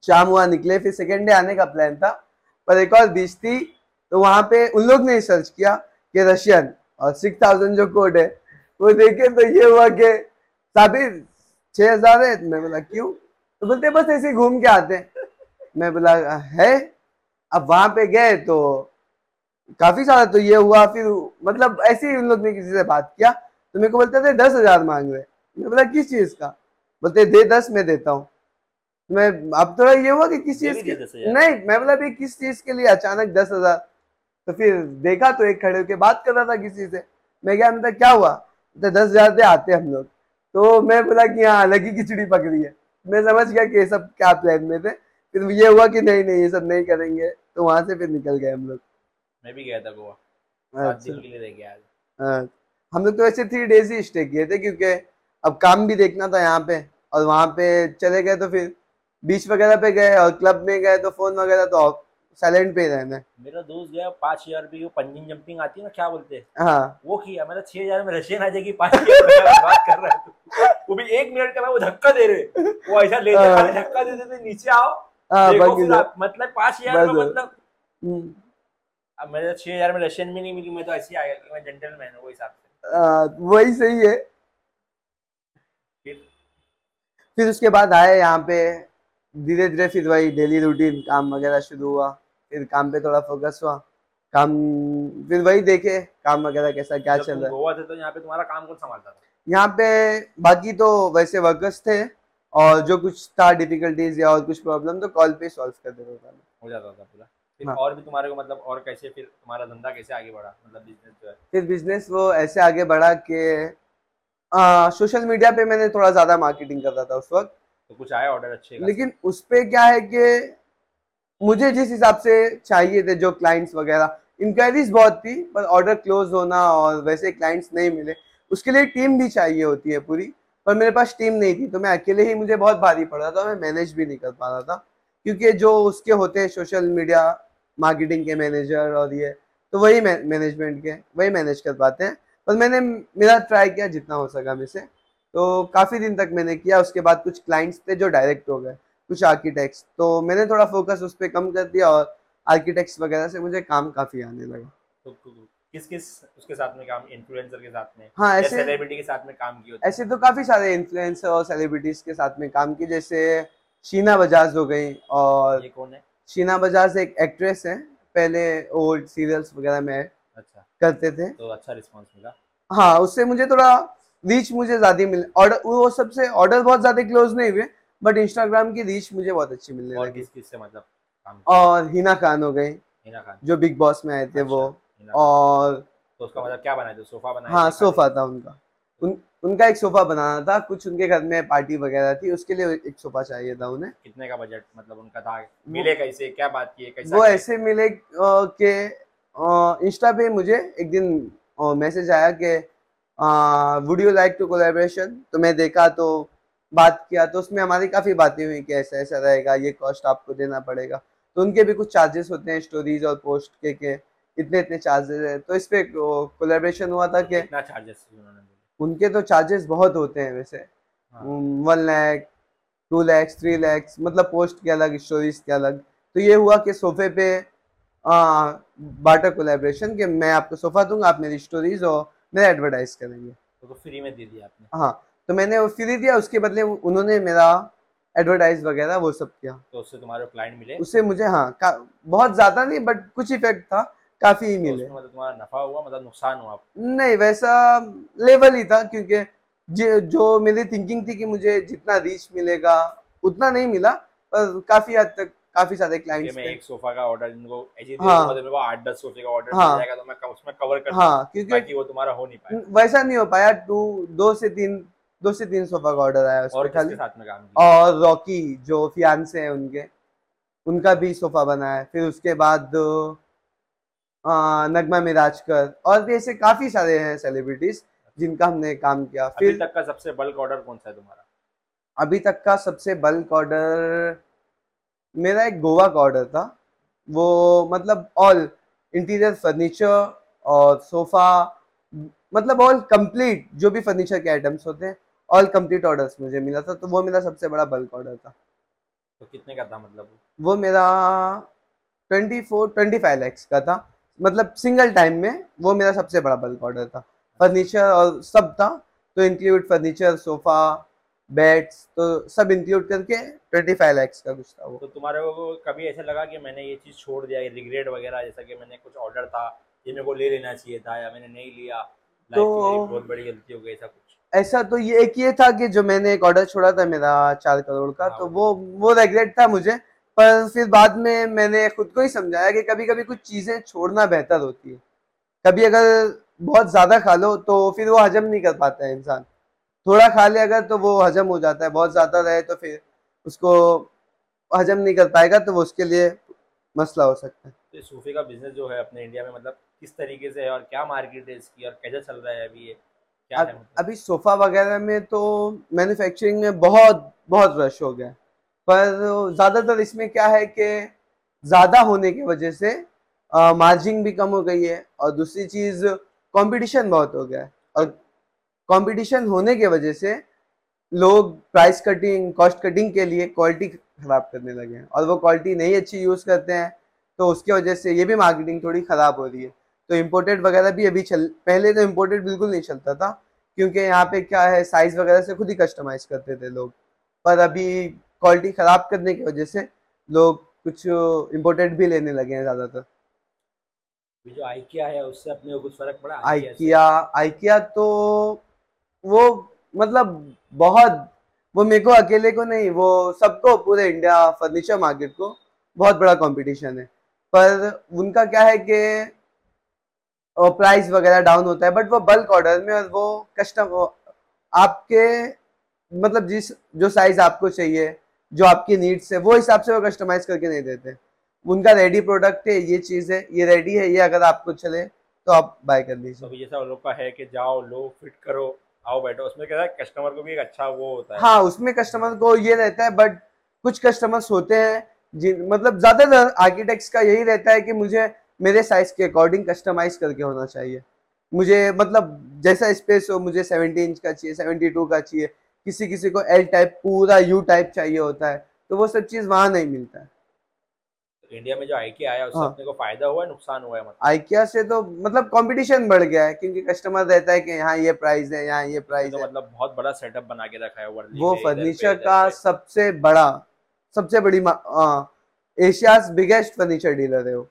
शाम हुआ, निकले। फिर सेकेंड डे आने का प्लान था, पर एक और बीच थी तो वहाँ पे उन लोग ने सर्च किया कि रशियन और सिक्स थाउज़ेंड जो कोड है, वो देखे तो ये हुआ कि साबिर छः हज़ार है? मैं बोला, क्यों? तो बोलते, बस ऐसे घूम के आते मैं बोला, है? अब वहाँ पे गए तो काफ़ी सारा तो ये हुआ, फिर मतलब ऐसे ही उन लोग ने किसी से बात किया। तो मेरे को बोलते थे दस हज़ार मांग रहे मैं बोला किस चीज़ का? बोलते दे दस मैं देता हूँ। मैं अब थोड़ा ये हुआ कि किस चीज़ के। नहीं मैं बोला भी किस चीज़ के लिए अचानक दस हज़ार? तो फिर देखा तो एक खड़े होके बात कर रहा था किसी से। मैं क्या मतलब क्या हुआ? तो दस हज़ार दे आते हम लोग। तो मैं बोला कि हाँ अलग ही खिचड़ी पकड़ी है। मैं समझ गया कि ये सब क्या प्लान में थे। फिर ये हुआ कि नहीं नहीं ये सब नहीं करेंगे। तो वहाँ से फिर निकल गए हम लोग। मैं भी गया था गोवा। अच्छा। के लिए रह गया आज। हाँ, हम लोग तो वैसे थ्री डेज़ ही स्टे किए थे क्योंकि अब काम भी देखना था यहाँ पे और वहाँ पे चले गए तो फिर बीच वगैरह पे गए और क्लब में गए तो फ़ोन वगैरह तो साइलेंट पे रहना मेरा दोस्त गया पाँच हज़ार रुपये की पंजिंग जंपिंग आती है ना क्या बोलते हैं? हाँ। वो किया मैंने छह हज़ार में रशियन आ जाएगी पाँच हज़ार बात कर रहा है वो भी एक मिनट का वो धक्का दे रहे। वो ऐसा ले हाँ। धक्का दे देते नीचे आओ। हाँ मतलब पाँच हज़ार मतलब। हम्म, अब मेरे छह हज़ार में रशियन भी नहीं मिली मैं तो ऐसे ही आ गया मैं जेंटलमैन हूँ वो हिसाब से। वही सही है। फिर फिर उसके बाद आए यहाँ पे। धीरे धीरे फिर वही डेली रूटीन काम वगैरह शुरू हुआ। फिर काम पे थोड़ा फोकस हुआ। काम फिर वही देखे काम वगैरह कैसा क्या चल रहा है। गोवा थे तो यहाँ पे तुम्हारा काम कौन संभालता था? यहाँ पे बाकी तो वैसे वर्कर्स थे और जो कुछ था डिफिकल्टीज या और कुछ प्रॉब्लम तो कॉल पे सॉल्व कर देता था। हो जाता था पूरा। फिर हाँ। और भी तुम्हारे को मतलब और कैसे फिर तुम्हारा धंधा कैसे आगे बढ़ा? मतलब बिज़नेस जो है। फिर बिज़नेस वो ऐसे आगे बढ़ा कि सोशल मीडिया पे मैंने थोड़ा ज़्यादा मार्केटिंग कर था उस वक्त। तो कुछ आया ऑर्डर अच्छे लेकिन उस पे क्या है कि मुझे जिस हिसाब से चाहिए थे जो क्लाइंट्स वगैरह इंक्वायरीज बहुत थी पर ऑर्डर क्लोज होना और वैसे क्लाइंट्स नहीं मिले उसके लिए टीम भी चाहिए होती है पूरी पर मेरे पास टीम नहीं थी तो मैं अकेले ही मुझे बहुत भारी पड़ रहा था मैं मैनेज भी नहीं कर पा रहा था क्योंकि जो उसके होते हैं सोशल मीडिया मार्केटिंग के मैनेजर और ये तो वही मैनेजमेंट के वही मैनेज कर पाते हैं। पर मैंने मेरा ट्राई किया जितना हो सका मेरे से। तो काफ़ी दिन तक मैंने किया उसके बाद कुछ क्लाइंट्स थे जो डायरेक्ट हो गए कुछ आर्किटेक्ट्स तो मैंने थोड़ा फोकस उस पर कम कर दिया और आर्किटेक्ट्स वगैरह से मुझे काम काफ़ी आने लगा। तो किस किस उसके साथ में काम इन्फ्लुएंसर के साथ में? हाँ ऐसे सेलिब्रिटी के साथ में काम किया ऐसे तो काफ़ी सारे इन्फ्लुएंसर और सेलिब्रिटीज़ के साथ में काम किए जैसे शीना बजाज हो गई और ये कौन है? शीना बजाज एक एक्ट्रेस है। पहले ओल्ड सीरियल्स वगैरह में अच्छा। करते थे। तो अच्छा रिस्पांस मिला। हाँ उससे मुझे थोड़ा रीच मुझे ज़्यादा मिले ऑर्डर वो सबसे ऑर्डर बहुत ज़्यादा क्लोज नहीं हुए बट इंस्टाग्राम की रीच मुझे बहुत अच्छी मिलने और लगी। किस किस से मतलब और हिना खान हो गई हिना खान। जो बिग बॉस में आए थे वो। अच्छा, खान। और तो उसका मतलब क्या बनाया था? सोफा बनाया हाँ सोफा था उनका। उन उनका एक सोफा बनाना था कुछ उनके घर में पार्टी वगैरह थी उसके लिए एक सोफा चाहिए था उन्हें। कितने का बजट मतलब उनका था? मिले कैसे? क्या बात की कैसा वो ऐसे मिले कि इंस्टा पे मुझे एक दिन मैसेज आया कि would you like to collaboration तो मैं देखा तो बात किया तो उसमें हमारी काफ़ी बातें हुई कि ऐसा ऐसा रहेगा ये कॉस्ट आपको देना पड़ेगा। तो उनके भी कुछ चार्जेस होते हैं स्टोरीज और पोस्ट के के इतने इतने चार्जेस है। तो इस पर कोलैबोरेशन हुआ था कि चार्जेस उनके तो चार्जेस बहुत होते हैं वैसे। One lakh two lakhs three lakhs मतलब पोस्ट के अलग स्टोरीज के अलग। तो ये हुआ कि सोफे पे बाटर कोलेब्रेशन कि मैं आपको सोफा दूँगा आप मेरी स्टोरीज और मेरा एडवर्टाइज करेंगे। तो, तो फ्री में दे दिया आपने। हाँ तो मैंने वो फ्री दिया उसके बदले उन्होंने मेरा एडवर्टाइज वगैरह वो सब किया। तो उससे तुम्हारे क्लाइंट मिले? उससे मुझे हाँ बहुत ज़्यादा नहीं बट कुछ इफ़ेक्ट था। काफ़ी ही। मिले मतलब तुम्हारा नफा हुआ मतलब नुकसान हुआ? नहीं वैसा लेवल ही था क्योंकि जो मेरी थिंकिंग थी कि मुझे जितना रीच मिलेगा उतना नहीं मिला पर काफ़ी हद तक काफ़ी सारे क्लाइंट्स मैं एक सोफा का ऑर्डर इनको ऐसे हाँ। तो मेरे को आठ दस सोफे का ऑर्डर हाँ। जाएगा तो मैं उसमें कवर कर हाँ क्योंकि ताकि वो तुम्हारा हो नहीं पाए वैसा नहीं हो पाया टू दो से तीन दो से तीन सोफा का ऑर्डर आया उस और खाली। साथ में काम किया? और रॉकी जो फियांसे हैं उनके उनका भी सोफा बना है। फिर उसके बाद नगमा मिराजकर और भी ऐसे काफ़ी सारे हैं सेलिब्रिटीज जिनका हमने काम किया। अभी फिर तक का सबसे बल्क ऑर्डर कौन सा है तुम्हारा? अभी तक का सबसे बल्क ऑर्डर मेरा एक गोवा का ऑर्डर था। वो मतलब ऑल इंटीरियर फर्नीचर और सोफा मतलब ऑल कंप्लीट जो भी फर्नीचर के आइटम्स होते हैं ऑल कंप्लीट ऑर्डर्स मुझे मिला था तो वो मेरा सबसे बड़ा बल्क ऑर्डर था। तो कितने का था मतलब वो? मेरा twenty four twenty five lakhs का था। मतलब सिंगल टाइम में वो मेरा सबसे बड़ा बल्क ऑर्डर था। फर्नीचर और सब था तो इंक्लूड फर्नीचर सोफा बेड्स तो सब इंक्लूड करके ट्वेंटी फाइव लैक्स का कुछ था वो। तो तुम्हारे को कभी ऐसा लगा कि मैंने ये चीज़ छोड़ दिया रिग्रेट वगैरह जैसा कि मैंने कुछ ऑर्डर था ये मेरे को ले लेना चाहिए था या मैंने नहीं लिया? तो बहुत बड़ी गलती हो गई ऐसा कुछ? ऐसा तो ये एक ये था कि जो मैंने एक ऑर्डर छोड़ा था मेरा चार करोड़ का हाँ, तो वो- वो वो रेगरेट था मुझे पर फिर बाद में मैंने खुद को ही समझाया कि कभी कभी कुछ चीज़ें छोड़ना बेहतर होती है। कभी अगर बहुत ज़्यादा खा लो तो फिर वो हजम नहीं कर पाता है इंसान। थोड़ा खा ले अगर तो वो हजम हो जाता है बहुत ज़्यादा रहे तो फिर उसको हजम नहीं कर पाएगा तो वो उसके लिए मसला हो सकता है। तो सोफे का बिज़नेस जो है अपने इंडिया में मतलब किस तरीके से है और क्या मार्केट है इसकी और कैसे चल रहा है अभी ये? क्या अब है मतलब? अभी सोफा वगैरह में तो मैन्युफैक्चरिंग में बहुत बहुत रश हो गया है। पर ज़्यादातर इसमें क्या है कि ज़्यादा होने की वजह से मार्जिन भी कम हो गई है और दूसरी चीज़ कंपटीशन बहुत हो गया है। और कंपटीशन होने की वजह से लोग प्राइस कटिंग कॉस्ट कटिंग के लिए क्वालिटी ख़राब करने लगे हैं। और वो क्वालिटी नहीं अच्छी यूज़ करते हैं तो उसकी वजह से ये भी मार्केटिंग थोड़ी ख़राब हो रही है। तो इम्पोर्टेड वगैरह भी अभी चल, पहले तो इम्पोर्टेड बिल्कुल नहीं चलता था, क्योंकि यहाँ पे क्या है साइज़ वगैरह से खुद ही कस्टमाइज करते थे लोग। पर अभी क्वालिटी ख़राब करने की वजह से लोग कुछ इम्पोर्टेड भी लेने लगे हैं ज़्यादातर। जो आइकिया है उससे अपने को कुछ फ़र्क पड़ा? आइकिया आइकिया तो वो मतलब बहुत वो मेरे को अकेले को नहीं वो सबको पूरे इंडिया फर्नीचर मार्केट को बहुत बड़ा कंपटीशन है। पर उनका क्या है कि प्राइस वगैरह डाउन होता है बट वो बल्क ऑर्डर में और वो कस्टम आपके मतलब जिस जो साइज़ आपको चाहिए जो आपकी नीड्स है वो हिसाब से वो कस्टमाइज करके नहीं देते। उनका रेडी प्रोडक्ट है ये चीज़ है ये रेडी है ये अगर आपको चले तो आप बाय कर लीजिए। अभी जैसा उन लोग का है कि जाओ लो फिट करो आओ बैठो। उसमें क्या है कस्टमर को भी एक अच्छा वो होता है। हाँ उसमें कस्टमर को ये रहता है बट कुछ कस्टमर्स होते हैं जिन मतलब ज़्यादातर आर्किटेक्ट्स का यही रहता है कि मुझे मेरे साइज़ के अकॉर्डिंग कस्टमाइज करके होना चाहिए। मुझे मतलब जैसा स्पेस हो मुझे 70 इंच का चाहिए 72 का चाहिए। किसी किसी को एल टाइप पूरा यू टाइप चाहिए होता है तो वो सब चीज़ वहाँ नहीं मिलता है। इंडिया में जो आइकिया आया उससे हाँ। अपने को फ़ायदा हुआ है नुकसान हुआ है मतलब? आइकिया से तो मतलब कंपटीशन बढ़ गया है क्योंकि कस्टमर रहता है कि यहाँ ये प्राइस है यहाँ ये प्राइस तो है। मतलब बहुत बड़ा सेटअप बना के रखा है वो फर्नीचर का सबसे बड़ा सबसे बड़ी एशियाज बिगेस्ट फर्नीचर डीलर है वो।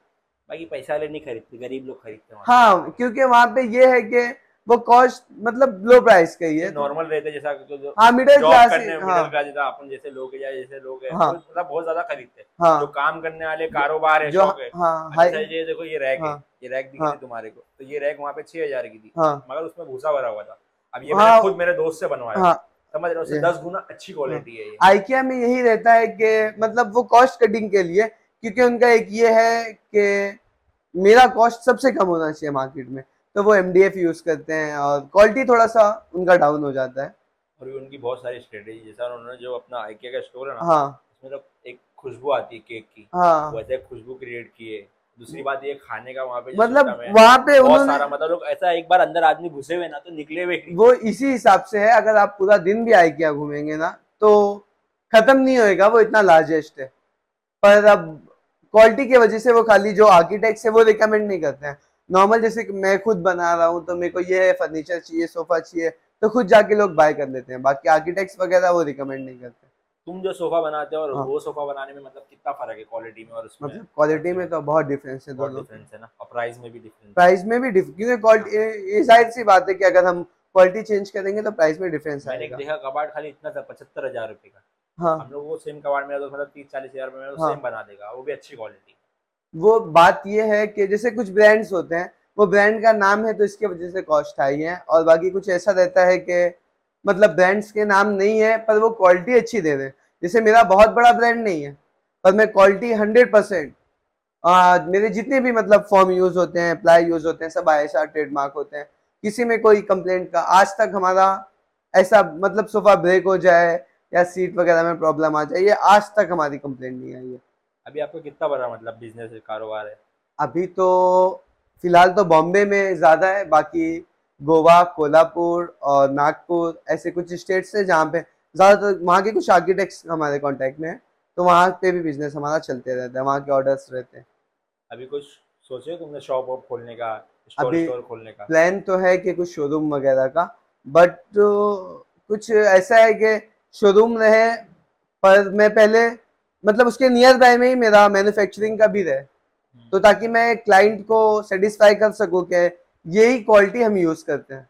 बाकी पैसा वाले नहीं खरीदते गरीब लोग खरीदते हाँ क्योंकि वहाँ पे ये है कि वो कॉस्ट मतलब लो प्राइस का ही है नॉर्मल रहते जैसा जो जो हाँ मिडिल क्लास हाँ मिडिल क्लास जैसा अपन जैसे लोग हैं या जैसे लोग हैं हाँ। वो मतलब बहुत ज़्यादा खरीदते हैं। हाँ। जो काम करने वाले कारोबार है जो है हाँ अच्छा ये देखो ये रैक हाँ, है। हाँ। ये रैक दिखी हाँ। तुम्हारे को तो ये रैक वहाँ पे छह हज़ार की थी हाँ। मगर उसमें भूसा भरा हुआ था। अब ये हाँ। मैंने खुद मेरे दोस्त से बनवाया। हाँ। समझ रहे हो? दस गुना अच्छी क्वालिटी है। ये। आइकिया में यही रहता है कि मतलब वो कॉस्ट कटिंग के लिए क्योंकि उनका एक ये है कि मेरा कॉस्ट सबसे कम होना चाहिए मार्केट में। तो वो एमडीएफ यूज़ करते हैं और क्वालिटी थोड़ा सा उनका डाउन हो जाता है। और भी उनकी बहुत सारी स्ट्रेटेजी जैसा उन्होंने जो अपना आइकिया का स्टोर है ना हाँ। उसमें तो एक खुशबू आती है केक की। हाँ। वैसे खुशबू क्रिएट की है दूसरी बात ये खाने का वहाँ पे मतलब वहाँ पे उन्होंने सारा मतलब लोग ऐसा एक बार अंदर आदमी घुसे हुए ना तो निकले हुए वो इसी हिसाब से है अगर आप पूरा दिन भी आइकिया घूमेंगे ना तो खत्म नहीं होएगा वो इतना लार्जेस्ट है। पर अब क्वालिटी की वजह से वो खाली जो आर्किटेक्ट है वो रिकमेंड नहीं करते हैं। नॉर्मल जैसे कि मैं खुद बना रहा हूँ तो मेरे को ये फर्नीचर चाहिए सोफा चाहिए तो खुद जाके लोग बाय कर लेते हैं। बाकी आर्किटेक्ट्स वगैरह वो रिकमेंड नहीं करते। तुम जो सोफा बनाते हो और हाँ। वो सोफा बनाने में मतलब कितना फ़र्क है क्वालिटी में और उसमें? मतलब क्वालिटी में तो बहुत डिफरेंस है दोनों। डिफरेंस है ना? और प्राइस में भी डिफरेंस प्राइस में भी डिफ- क्योंकि क्वालिटी ये ज़ाहिर सी बात है कि अगर हम क्वालिटी चेंज करेंगे तो प्राइस में डिफरेंस मैंने आएगा। देखा कबाड़ खाली इतना था पचहत्तर हज़ार रुपए का। हाँ। हम लोग वो सेम कबाड़ में तो मतलब तीस चालीस हज़ार में हाँ। सेम बना देगा वो भी अच्छी क्वालिटी वो बात ये है कि जैसे कुछ ब्रांड्स होते हैं, वो ब्रांड का नाम है तो इसके वजह से कॉस्ट हाई है और बाकी कुछ ऐसा रहता है कि मतलब ब्रांड्स के नाम नहीं है, पर वो क्वालिटी अच्छी दे रहे हैं। जैसे मेरा बहुत बड़ा ब्रांड नहीं है, पर मैं क्वालिटी हंड्रेड परसेंट मेरे जितने भी मतलब फॉर्म यूज़ होते हैं प्लाई यूज़ होते हैं, सब आई ट्रेडमार्क होते हैं, किसी में कोई कंप्लेंट का, आज तक हमारा ऐसा मतलब सोफा ब्रेक हो जाए या सीट वगैरह में प्रॉब्लम आ जाए, ये आज तक हमारी कंप्लेंट नहीं आई है। अभी आपका कितना बड़ा मतलब बिज़नेस है कारोबार है? अभी तो फ़िलहाल तो बॉम्बे में ज़्यादा है बाकी गोवा कोल्हापुर और नागपुर ऐसे कुछ स्टेट्स है जहाँ पे ज़्यादातर वहाँ के कुछ आर्किटेक्ट्स हमारे कांटेक्ट में हैं तो वहाँ पे भी बिज़नेस हमारा चलते रहता है वहाँ के ऑर्डर्स रहते हैं। अभी कुछ सोचे तुमने शॉप वॉप खोलने का स्टोर अभी स्टोर खोलने का? प्लान तो है कि कुछ शोरूम वगैरह का बट तो कुछ ऐसा है कि शोरूम रहे पर मैं पहले मतलब उसके नियर बाय में ही मेरा मैन्युफैक्चरिंग का भी रहे। तो ताकि मैं क्लाइंट को सेटिस्फाई कर सकूँ कि यही क्वालिटी हम यूज़ करते हैं।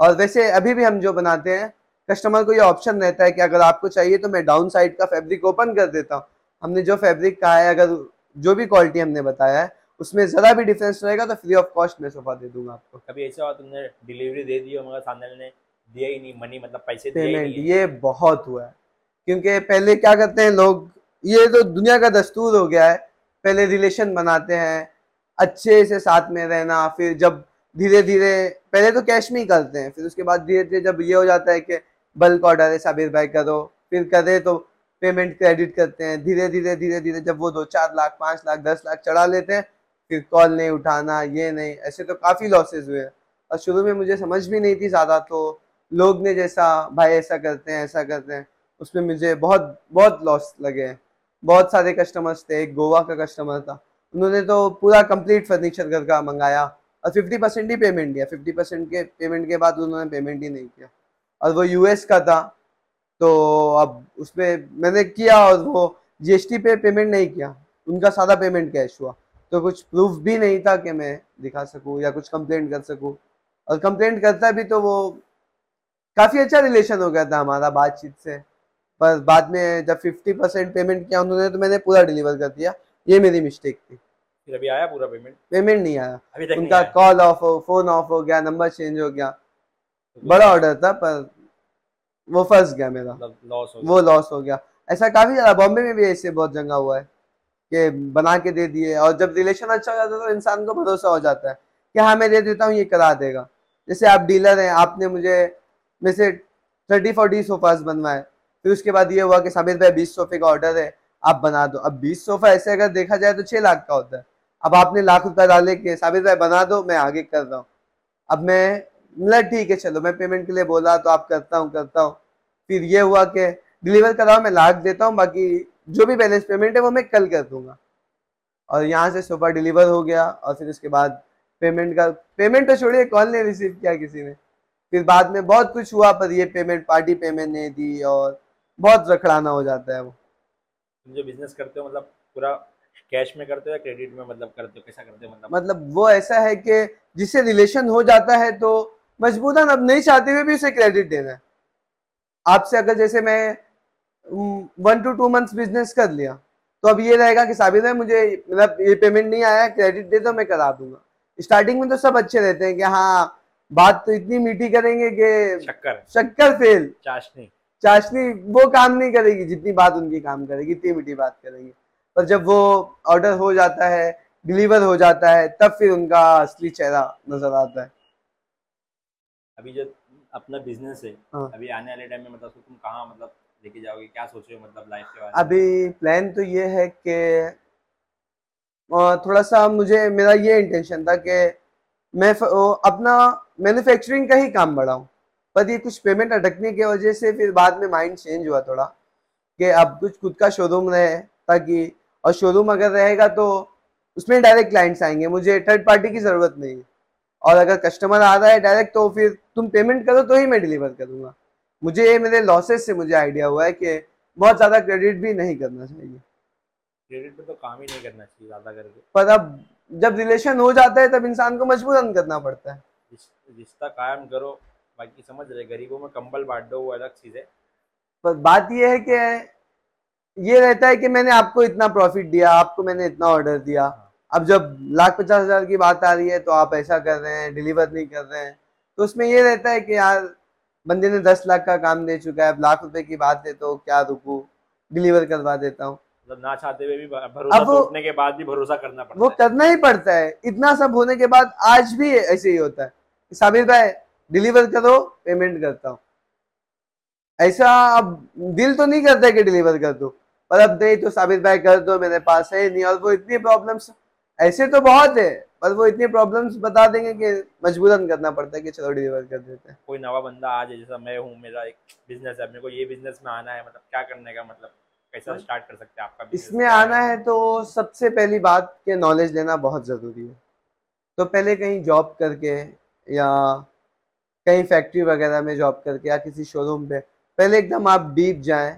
और वैसे अभी भी हम जो बनाते हैं कस्टमर को ये ऑप्शन रहता है कि अगर आपको चाहिए तो मैं डाउन साइड का फैब्रिक ओपन कर देता हूँ। हमने जो फैब्रिक कहा है अगर जो भी क्वालिटी हमने बताया है उसमें ज़रा भी डिफरेंस रहेगा तो फ्री ऑफ़ कॉस्ट मैं सोफा दे दूँगा आपको। कभी ऐसा हुआ तुमने डिलीवरी दे दी हो मगर सामने ने दिया ही नहीं मनी मतलब पैसे दिए पेमेंट ये बहुत हुआ है। क्योंकि पहले क्या करते हैं लोग ये तो दुनिया का दस्तूर हो गया है, पहले रिलेशन बनाते हैं, अच्छे से साथ में रहना, फिर जब धीरे धीरे पहले तो कैश में ही करते हैं, फिर उसके बाद धीरे धीरे जब ये हो जाता है कि बल्क ऑर्डर है, साबिर भाई करो, फिर करे तो पेमेंट क्रेडिट करते हैं धीरे धीरे धीरे धीरे जब वो दो चार लाख, पाँच लाख, दस लाख चढ़ा लेते हैं, फिर कॉल नहीं उठाना, ये नहीं, ऐसे तो काफ़ी लॉसेज हुए और शुरू में मुझे समझ भी नहीं थी ज़्यादा तो लोग ने जैसा, भाई ऐसा करते हैं, ऐसा करते हैं, उसमें मुझे बहुत बहुत लॉस लगे हैं। बहुत सारे कस्टमर्स थे एक गोवा का कस्टमर था। उन्होंने तो पूरा कंप्लीट फर्नीचर घर का मंगाया और फिफ्टी परसेंट ही पेमेंट दिया। फिफ्टी परसेंट के पेमेंट के बाद उन्होंने पेमेंट ही नहीं किया। और वो यूएस का था तो अब उसमें मैंने किया और वो जीएसटी पे पेमेंट नहीं किया। उनका सारा पेमेंट कैश हुआ। तो कुछ प्रूफ भी नहीं था कि मैं दिखा सकूँ या कुछ कंप्लेंट कर सकूँ। और कंप्लेंट करता भी तो वो काफ़ी अच्छा रिलेशन हो गया था हमारा बातचीत से। पर बाद में जब फिफ्टी परसेंट पेमेंट किया उन्होंने तो मैंने पूरा डिलीवर कर दिया। ये मेरी मिस्टेक थी। फिर अभी आया पूरा पेमेंट पेमेंट नहीं आया। अभी तक उनका कॉल ऑफ़ हो फ़ोन ऑफ़ हो गया नंबर चेंज हो गया। बड़ा ऑर्डर था पर वो फंस गया मेरा। लॉस हो वो लॉस हो गया। ऐसा काफ़ी ज़्यादा बॉम्बे में भी ऐसे बहुत जगह हुआ है कि बना के दे दिए और जब रिलेशन अच्छा हो जाता है तो इंसान को भरोसा हो जाता है कि हाँ मैं दे देता हूँ ये करा देगा। जैसे आप डीलर हैं आपने मुझे में से थर्टी फोर्टी सोफाज बनवाए। फिर उसके बाद ये हुआ कि साबिर भाई, बीस सोफे का ऑर्डर है, आप बना दो। अब बीस सोफा ऐसे अगर देखा जाए तो छह लाख का होता है। अब आपने लाख रुपया डाले के साबिर भाई, बना दो, मैं आगे कर रहा हूँ। अब मैं मतलब ठीक है, चलो, मैं पेमेंट के लिए बोला तो आप करता हूँ करता हूँ। फिर ये हुआ कि डिलीवर कराओ मैं लाख देता हूँ, बाकी जो भी बैलेंस पेमेंट है वो मैं कल कर दूँगा। और यहाँ से सोफा डिलीवर हो गया और फिर उसके बाद पेमेंट का पेमेंट तो छोड़िए कॉल नहीं रिसीव किया किसी ने। फिर बाद में बहुत कुछ हुआ, पर ये पेमेंट पार्टी पेमेंट नहीं दी और बहुत रखड़ाना हो जाता है वो। जो बिज़नेस करते हो मतलब पूरा कैश में करते हो या क्रेडिट में मतलब करते हो? कैसा करते हो मतलब? मतलब वो ऐसा है कि जिससे रिलेशन हो जाता है तो मजबूरन अब नहीं चाहते हुए भी उसे क्रेडिट देना है। आपसे अगर जैसे मैं one to two months business कर लिया तो अब ये रहेगा कि साबित है मुझे मतलब ये पेमेंट नहीं आया क्रेडिट दे दो मैं करा दूँगा। स्टार्टिंग में तो सब अच्छे रहते हैं कि हाँ बात तो इतनी मीठी करेंगे कि शक्कर। शक्कर फेल चाशनी। चाशनी वो काम नहीं करेगी जितनी बात उनकी काम करेगी इतनी मीठी बात करेंगे। पर जब वो ऑर्डर हो जाता है डिलीवर हो जाता है तब फिर उनका असली चेहरा नज़र आता है। अभी जो अपना बिज़नेस है हाँ। अभी आने वाले टाइम में मतलब तुम कहाँ मतलब लेके जाओगे क्या सोचे हो मतलब लाइफ के बारे में? अभी प्लान तो ये है कि थोड़ा सा मुझे मेरा ये इंटेंशन था कि मैं अपना मैन्युफैक्चरिंग का ही काम बढ़ाऊं। पर ये कुछ पेमेंट अटकने की वजह से फिर बाद में माइंड चेंज हुआ थोड़ा कि अब कुछ खुद का शोरूम रहे ताकि और शोरूम अगर रहेगा तो उसमें डायरेक्ट क्लाइंट्स आएँगे मुझे थर्ड पार्टी की ज़रूरत नहीं है। और अगर कस्टमर आ रहा है डायरेक्ट तो फिर तुम पेमेंट करो तो ही मैं डिलीवर करूँगा। मुझे ये मेरे लॉसेस से मुझे आइडिया हुआ है कि बहुत ज़्यादा क्रेडिट भी नहीं करना चाहिए। क्रेडिट पे तो काम ही नहीं करना चाहिए ज़्यादा करके। पर अब जब रिलेशन हो जाता है तब इंसान को मजबूरन करना पड़ता है। रिश्ता कायम करो बाकी समझ रहे गरीबों में कंबल बांट दो वो अलग चीज़ है। पर बात यह है कि ये रहता है कि मैंने आपको इतना प्रॉफिट दिया आपको मैंने इतना ऑर्डर दिया। अब जब लाख पचास हज़ार की बात आ रही है तो आप ऐसा कर रहे हैं डिलीवर नहीं कर रहे हैं। तो उसमें ये रहता है कि यार बंदे ने दस लाख का काम दे चुका है अब लाख रुपए की बात है तो क्या रुकू? डिलीवर करवा देता हूँ। मतलब ना चाहते हुए भी भरोसा टूटने के बाद भी भरोसा करना पड़ता वो है। करना ही पड़ता है। इतना सब होने के बाद आज भी ऐसे ही होता है। साबिर भाई डिलीवर करो पेमेंट करता हूँ। ऐसा अब दिल तो नहीं करता है कि डिलीवर कर दो पर अब नहीं तो साबिर भाई कर दो मेरे पास है नहीं और वो इतनी प्रॉब्लम्स ऐसे तो बहुत है पर वो इतनी प्रॉब्लम्स बता देंगे कि मजबूरन करना पड़ता है कि चलो डिलीवर कर देते हैं। कोई नवा बंदा आ जाए जैसा मैं हूँ मेरा एक बिज़नेस है मेरे को ये बिज़नेस में आना है मतलब क्या करने का मतलब कैसा स्टार्ट कर सकते हैं आपका इसमें आना है तो सबसे पहली बात कि नॉलेज लेना बहुत ज़रूरी है। तो पहले कहीं जॉब करके या कहीं फैक्ट्री वगैरह में जॉब करके या किसी शोरूम पे पहले एकदम आप डीप जाएँ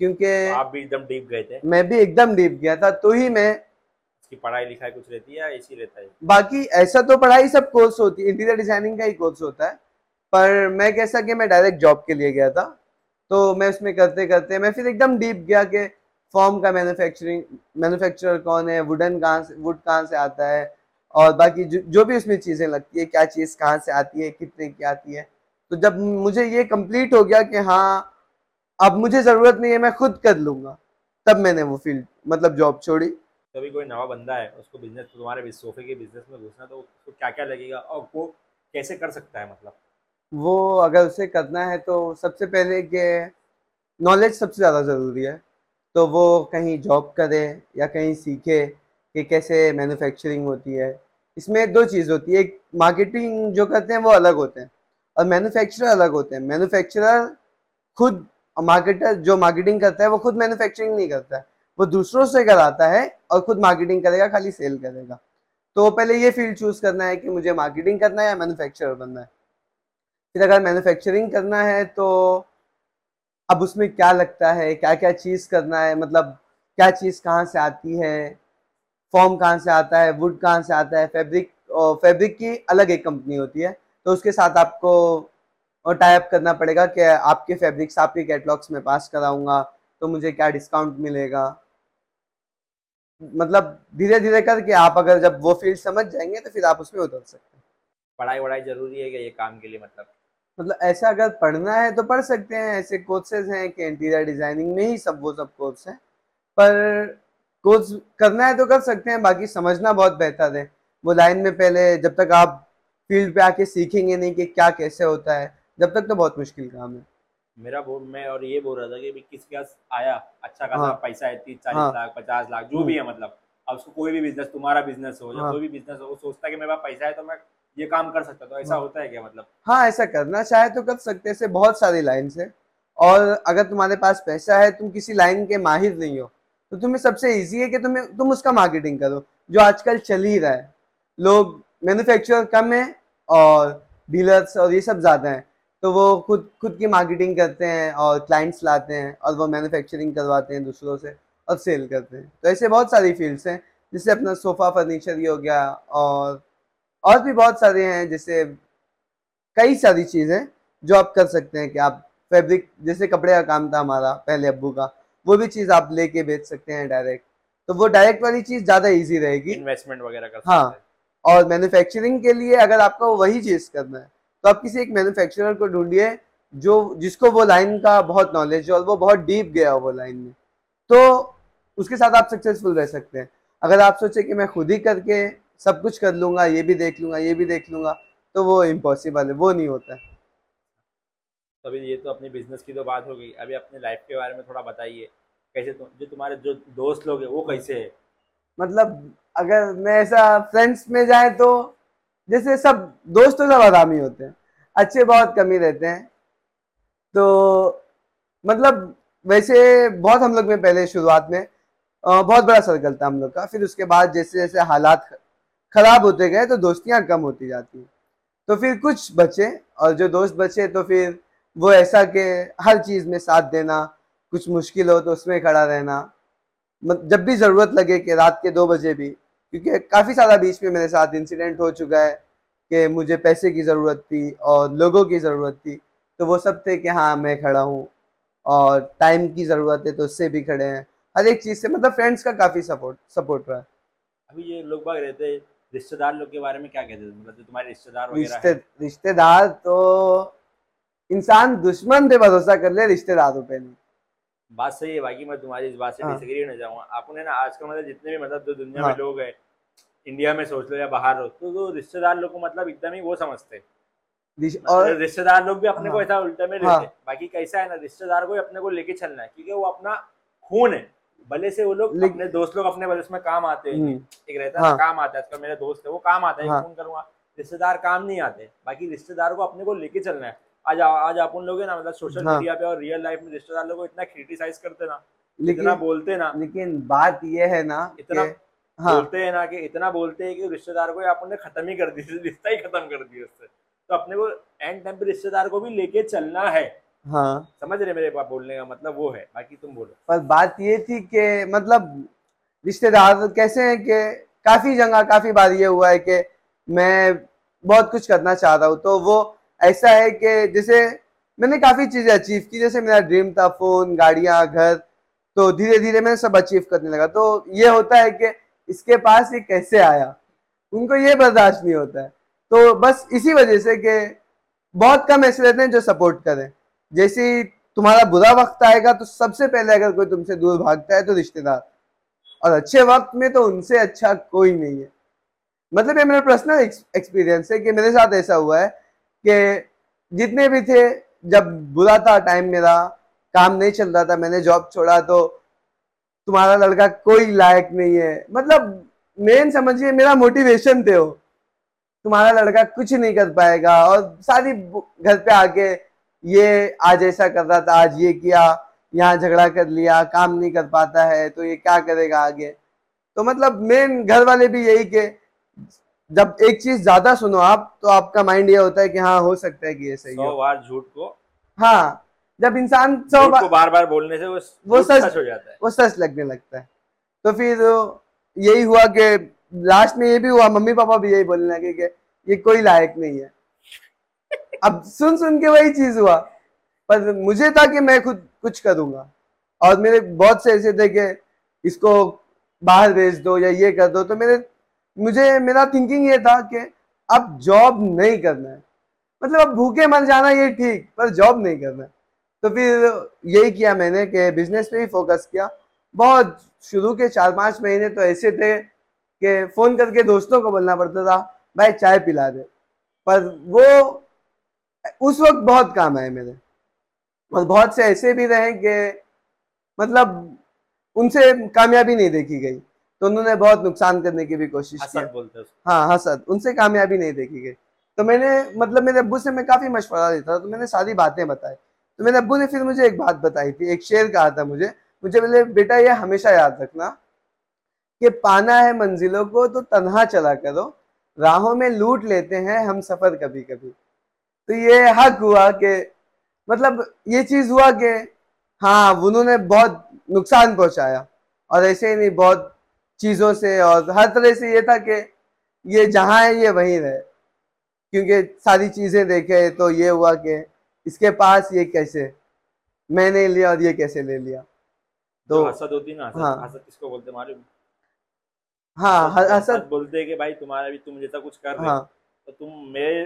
क्योंकि आप भी एकदम डीप गए थे? मैं भी एकदम डीप गया था तो ही मैं इसकी पढ़ाई लिखाई कुछ रहती है या ऐसी रहता है? बाकी ऐसा तो पढ़ाई सब कोर्स होती है इंटीरियर डिज़ाइनिंग का ही कोर्स होता है पर मैं कैसा कि मैं डायरेक्ट जॉब के लिए गया था तो मैं उसमें करते करते मैं फिर एकदम डीप गया कि फॉर्म का मैन्युफैक्चरिंग मैन्युफैक्चरर कौन है वुडन कहाँ से वुड कहाँ से आता है और बाकी जो, जो भी उसमें चीज़ें लगती है क्या चीज़ कहाँ से आती है कितने की आती है। तो जब मुझे ये कंप्लीट हो गया कि हाँ अब मुझे ज़रूरत नहीं है मैं खुद कर लूँगा तब मैंने वो फ़ील्ड मतलब जॉब छोड़ी। कभी कोई नवा बंदा है उसको बिज़नेस तुम्हारे सोफे के बिज़नेस में घुसना तो उसको क्या क्या लगेगा और वो कैसे कर सकता है मतलब? वो अगर उसे करना है तो सबसे पहले कि नॉलेज सबसे ज़्यादा ज़रूरी है। तो वो कहीं जॉब करे या कहीं सीखे कि कैसे मैन्युफैक्चरिंग होती है इसमें दो चीज़ होती है। एक मार्केटिंग जो करते हैं, वो अलग होते हैं और मैन्युफैक्चरर अलग होते हैं। मैन्युफैक्चरर खुद मार्केटर जो मार्केटिंग करता है, वो खुद मैन्युफैक्चरिंग नहीं करता है। वो दूसरों से कराता है और खुद मार्केटिंग करेगा, खाली सेल करेगा। तो पहले ये फ़ील्ड चूज़ करना है कि मुझे मार्केटिंग करना है या मैन्युफैक्चरर बनना है। फिर अगर मैन्युफैक्चरिंग करना है तो अब उसमें क्या लगता है क्या क्या चीज़ करना है मतलब क्या चीज़ कहाँ से आती है फॉर्म कहाँ से आता है वुड कहाँ से आता है फैब्रिक फैब्रिक की अलग एक कंपनी होती है। तो उसके साथ आपको टाइप करना पड़ेगा कि आपके फैब्रिक्स आपके कैटलॉग्स में पास कराऊँगा तो मुझे क्या डिस्काउंट मिलेगा। मतलब धीरे धीरे करके आप अगर जब वो फ़ील्ड समझ जाएँगे तो फिर आप उसमें उतर सकते हैं। पढ़ाई वढ़ाई ज़रूरी है क्या ये काम के लिए मतलब? मतलब ऐसा अगर पढ़ना है तो पढ़ सकते हैं ऐसे कोर्सेज हैं कि इंटीरियर डिज़ाइनिंग में ही सब वो सब कोर्स हैं। पर कोर्स करना है तो कर सकते हैं बाकी समझना बहुत बेहतर है वो लाइन में पहले जब तक आप फ़ील्ड पे आके सीखेंगे नहीं कि क्या कैसे होता है जब तक तो बहुत मुश्किल काम है मेरा बोल मैं और ये बोल रहा था कि भी किसके पास आया अच्छा खासा हाँ। पैसा है तीस चालीस हाँ। लाख पचास लाख जो हम्म। भी है मतलब अब उसको कोई भी बिज़नेस तुम्हारा बिज़नेस हो या हाँ। कोई भी बिज़नेस हो वो सोचता है कि मेरे पास पैसा है तो मैं ये काम कर सकता तो ऐसा हाँ। होता है क्या मतलब हाँ ऐसा करना चाहे तो कर सकते हैं ऐसे बहुत सारी लाइन है और अगर तुम्हारे पास पैसा है तुम किसी लाइन के माहिर नहीं हो तो तुम्हें सबसे इजी है कि तुम्हें, तुम उसका मार्केटिंग करो, जो आजकल चल ही रहा है। लोग मैन्युफैक्चरर कम है और डीलर्स और ये सब ज़्यादा हैं। तो वो खुद खुद की मार्केटिंग करते हैं और क्लाइंट्स लाते हैं और वो मैन्युफैक्चरिंग करवाते हैं दूसरों से और सेल करते हैं। तो ऐसे बहुत सारी फील्ड्स हैं, जैसे अपना सोफ़ा फर्नीचर ही हो गया और और भी बहुत सारे हैं, जैसे कई सारी चीज़ें जो आप कर सकते हैं कि आप फैब्रिक जैसे कपड़े का काम था हमारा, पहले अबू का वो भी चीज़ आप लेके बेच सकते हैं डायरेक्ट तो वो डायरेक्ट वाली चीज़ ज़्यादा इजी रहेगी। इन्वेस्टमेंट वगैरह कर हाँ। और मैन्युफैक्चरिंग के लिए अगर आपको वही चीज़ करना है तो आप किसी एक मैन्युफैक्चरर को ढूंढिए जो जिसको वो लाइन का बहुत नॉलेज है और वो बहुत डीप गया हो वो लाइन में। तो उसके साथ आप सक्सेसफुल रह सकते हैं। अगर आप सोचे कि मैं खुद ही करके सब कुछ कर लूँगा ये भी देख लूँगा ये भी देख लूँगा तो वो इम्पॉसिबल है वो नहीं होता है। तो अभी ये तो अपनी बिज़नेस की तो बात हो गई। अभी अपने लाइफ के बारे में थोड़ा बताइए। कैसे तुम, जो तुम्हारे जो दोस्त लोग हैं, वो कैसे है? मतलब अगर मैं ऐसा फ्रेंड्स में जाए तो जैसे सब दोस्त तो सब आरामी होते हैं। अच्छे बहुत, कम रहते हैं। तो मतलब वैसे बहुत हम लोग में पहले शुरुआत में बहुत बड़ा सर्कल था हम लोग का। फिर उसके बाद जैसे जैसे हालात खराब होते गए तो दोस्तियाँ कम होती जाती तो फिर कुछ बचे, और जो दोस्त बचे तो फिर वो ऐसा कि हर चीज़ में साथ देना कुछ मुश्किल हो तो उसमें खड़ा रहना। जब भी ज़रूरत लगे कि रात के दो बजे भी क्योंकि काफ़ी सारा बीच में मेरे साथ इंसिडेंट हो चुका है कि मुझे पैसे की ज़रूरत थी और लोगों की ज़रूरत थी तो वो सब थे कि हाँ मैं खड़ा हूँ और टाइम की ज़रूरत है तो उससे भी खड़े हैं। हर एक चीज़ से मतलब फ्रेंड्स का काफ़ी सपोर्ट सपोर्ट रहा। है अभी ये लोग बाग रहते हैं रिश्तेदार लोग के बारे में क्या कहते हैं मतलब जो तुम्हारे रिश्तेदार वगैरह रिश्ते रिश्तेदार तो इंसान दुश्मन पे भरोसा कर ले रिश्तेदारों पे नहीं बात सही है बाकी मैं तुम्हारी इस बात से हाँ। डिसएग्री होने जाऊँगा आपने ना आजकल मतलब जितने भी मतलब जो दुनिया हाँ। में लोग हैं इंडिया में सोच लो या बाहर हो तो जो रिश्तेदार लोग को मतलब एकदम ही वो समझते हैं और रिश्तेदार लोग भी अपने को हाँ। ऐसा उल्टे में हाँ। लेते हैं बाकी कैसा है ना रिश्तेदार को ही अपने को लेके चलना है क्योंकि वो अपना खून है भले से वो लोग अपने दोस्त लोग अपने उसमें काम आते हैं हम्म, एक रहता है हाँ। काम आता है आजकल मेरे दोस्त है वो काम आता है हाँ। फ़ोन करूँगा रिश्तेदार काम नहीं आते बाकी रिश्तेदार को अपने को लेके चलना है आज आज अपन लोग है ना मतलब सोशल हाँ। मीडिया पे और रियल लाइफ में रिश्तेदार लोग इतना क्रिटिसाइज करते ना इतना लेकिन बोलते ना लेकिन बात ये है ना इतना हाँ। बोलते हैं ना कि इतना बोलते हैं कि रिश्तेदार को आपने खत्म ही कर दी [LAUGHS] रिश्ता ही खत्म कर दिया उससे। तो अपने को एंड टाइम पे रिश्तेदार को भी लेके चलना है। हाँ। समझ रहे मेरे पास बोलने का मतलब वो है बाकी तुम बोलो। पर बात ये थी कि मतलब रिश्तेदार कैसे हैं कि काफ़ी जगह काफ़ी बार ये हुआ है कि मैं बहुत कुछ करना चाह रहा हूँ तो वो ऐसा है कि जैसे मैंने काफ़ी चीज़ें अचीव की, जैसे मेरा ड्रीम था फ़ोन गाड़ियाँ, घर तो धीरे धीरे मैं सब अचीव करने लगा। तो ये होता है कि इसके पास ये कैसे आया? उनको ये बर्दाश्त नहीं होता है। तो बस इसी वजह से कि बहुत कम ऐसे रहते हैं जो सपोर्ट करें। जैसे तुम्हारा बुरा वक्त आएगा तो सबसे पहले अगर कोई तुमसे दूर भागता है तो रिश्तेदार। और अच्छे वक्त में तो उनसे अच्छा कोई नहीं है। मतलब ये मेरा पर्सनल एक्सपीरियंस है कि मेरे साथ ऐसा हुआ है कि जितने भी थे, जब बुरा था टाइम मेरा, काम नहीं चल रहा था, मैंने जॉब छोड़ा तो तुम्हारा लड़का कोई लायक नहीं है। मतलब मेन समझिए, मेरा मोटिवेशन थे वो। तुम्हारा लड़का कुछ नहीं कर पाएगा, और सारी घर पे आके ये आज ऐसा कर रहा था, आज ये किया, यहाँ झगड़ा कर लिया, काम नहीं कर पाता है तो ये क्या करेगा आगे? तो मतलब मेन घर वाले भी यही के जब एक चीज़ ज़्यादा सुनो आप तो आपका माइंड ये होता है कि हाँ हो सकता है कि ये सही सौ बार झूठ को हाँ जब इंसान सौ बार बार बार बोलने से वो सच हो जाता है। वो सच लगने लगता है। तो फिर यही हुआ कि लास्ट में ये भी हुआ मम्मी पापा भी यही बोलने लगे कि ये कोई लायक नहीं है। अब सुन सुन के वही चीज़ हुआ। पर मुझे था कि मैं खुद कुछ करूँगा। और मेरे बहुत से ऐसे थे कि इसको बाहर भेज दो या ये कर दो तो मेरे मुझे मेरा थिंकिंग ये था कि अब जॉब नहीं करना है। मतलब अब भूखे मर जाना ये ठीक, पर जॉब नहीं करना है। तो फिर यही किया मैंने कि बिज़नेस पे ही फोकस किया। बहुत शुरू के चार पाँच महीने तो ऐसे थे कि फ़ोन करके दोस्तों को बोलना पड़ता था, भाई चाय पिला दे। पर वो उस वक्त बहुत काम आए मेरे। और बहुत से ऐसे भी रहे कि मतलब उनसे कामयाबी नहीं देखी गई। तो उन्होंने बहुत नुकसान करने की भी कोशिश की हैं। हाँ हसद। उनसे कामयाबी नहीं देखी गई। तो मैंने मतलब मेरे अब्बू से मैं काफ़ी मशवरा लेता था तो मैंने सारी बातें बताई। तो मेरे अब्बू ने फिर मुझे एक बात बताई थी एक शेर कहा था मुझे मुझे बोले बेटा ये हमेशा याद रखना कि पाना है मंजिलों को तो तनहा चला करो। राहों में लूट लेते हैं हम सफ़र कभी कभी तो ये हक हुआ कि मतलब ये चीज़ हुआ कि हाँ उन्होंने बहुत नुकसान पहुँचाया। और ऐसे ही नहीं बहुत चीज़ों से और हर तरह से ये था कि ये जहाँ है ये वहीं रहे। क्योंकि सारी चीज़ें देखे तो ये हुआ कि इसके पास ये कैसे? मैंने लिया और ये कैसे ले लिया? तो हसद होती ना हसद हाँ। हसद किसको बोलते हैं मालूम हसद हसद बोलते कि भाई तुम्हारा भी तुम जैसा कुछ कर रहे हो। हाँ तो तुम मेरे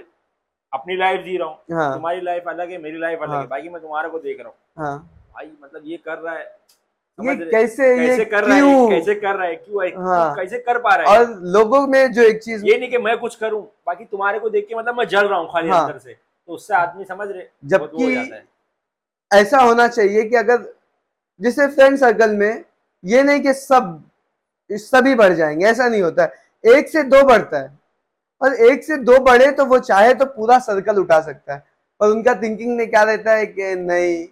अपनी लाइफ जी रहा हूँ। हाँ। तुम्हारी लाइफ अलग है मेरी लाइफ अलग हाँ। है। बाकी मैं तुम्हारे को देख रहा हूँ। हाँ। भाई मतलब ये कर रहा है। ये रहे? कैसे ये कर रहा है? क्यों? कैसे कर रहा है? क्यों है। हाँ। कैसे कर पा रहा है? और लोगों में जो एक चीज़ ये नहीं कि मैं कुछ करूँ बाकी तुम्हारे को देख के मतलब मैं जल रहा हूँ खाली हाँ। अंदर से। तो उससे आदमी समझ रहे हो जबकि ऐसा होना चाहिए कि अगर जैसे फ्रेंड सर्कल में ये नहीं कि सब सभी बढ़ जाएँगे ऐसा नहीं होता है। एक से दो बढ़ता है। और एक से दो बढ़े तो वो चाहे तो पूरा सर्कल उठा सकता है। और उनका थिंकिंग में क्या रहता है कि नहीं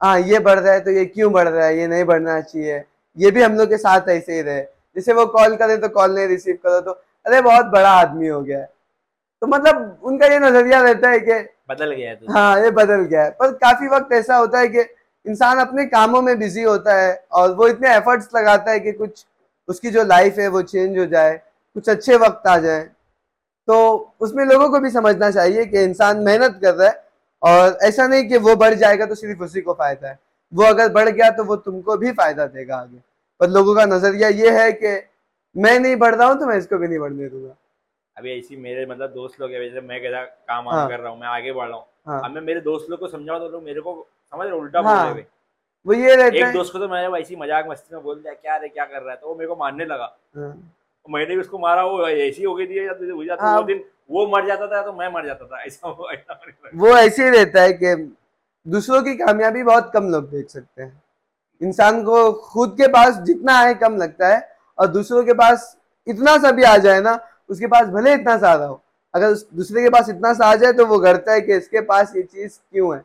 हाँ ये बढ़ रहा है तो ये क्यों बढ़ रहा है? ये नहीं बढ़ना चाहिए। ये भी हम लोग के साथ ऐसे ही रहे। जैसे वो कॉल करे तो कॉल नहीं रिसीव करो तो अरे बहुत बड़ा आदमी हो गया है। तो मतलब उनका ये नज़रिया रहता है कि बदल गया है तो। हाँ ये बदल गया है। पर काफ़ी वक्त ऐसा होता है कि इंसान अपने कामों में बिज़ी होता है और वो इतने एफर्ट्स लगाता है कि कुछ उसकी जो लाइफ है वो चेंज हो जाए कुछ अच्छे वक्त आ जाए। तो उसमें लोगों को भी समझना चाहिए कि इंसान मेहनत कर रहा है और ऐसा नहीं कि वो बढ़ जाएगा तो सिर्फ़ उसी को फ़ायदा है। वो अगर बढ़ गया तो वो तुमको भी फ़ायदा देगा आगे। पर लोगों का नज़रिया ये है कि मैं नहीं बढ़ रहा हूँ तो मैं इसको भी नहीं बढ़ने दूँगा। अभी ऐसी मेरे मतलब दोस्त लोग है वैसे मैं कैसा काम हाँ। कर रहा हूँ मैं आगे बढ़ रहा हूँ। हाँ। अब मैं मेरे दोस्त लोग को समझाऊँ तो लोग मेरे को समझ रहे उल्टा हाँ, बोल वो ये रहता एक दोस्त को तो मैंने ऐसी मज़ाक मस्ती में बोल दिया क्या रे क्या कर रहा है? तो वो मेरे को मानने लगा। हाँ। मैंने भी उसको मारा वो ऐसी हो गई थी या तो हो जाता हाँ। वो दिन वो मर जाता था तो मैं मर जाता था ऐसा वो ऐसा वो ऐसे ही रहता है कि दूसरों की कामयाबी बहुत कम लोग देख सकते हैं। इंसान को खुद के पास जितना है कम लगता है और दूसरों के पास इतना सा भी आ जाए ना उसके पास भले इतना सा आ रहा हो अगर दूसरे के पास इतना सा आ जाए तो वो करता है कि इसके पास ये चीज़ क्यों है?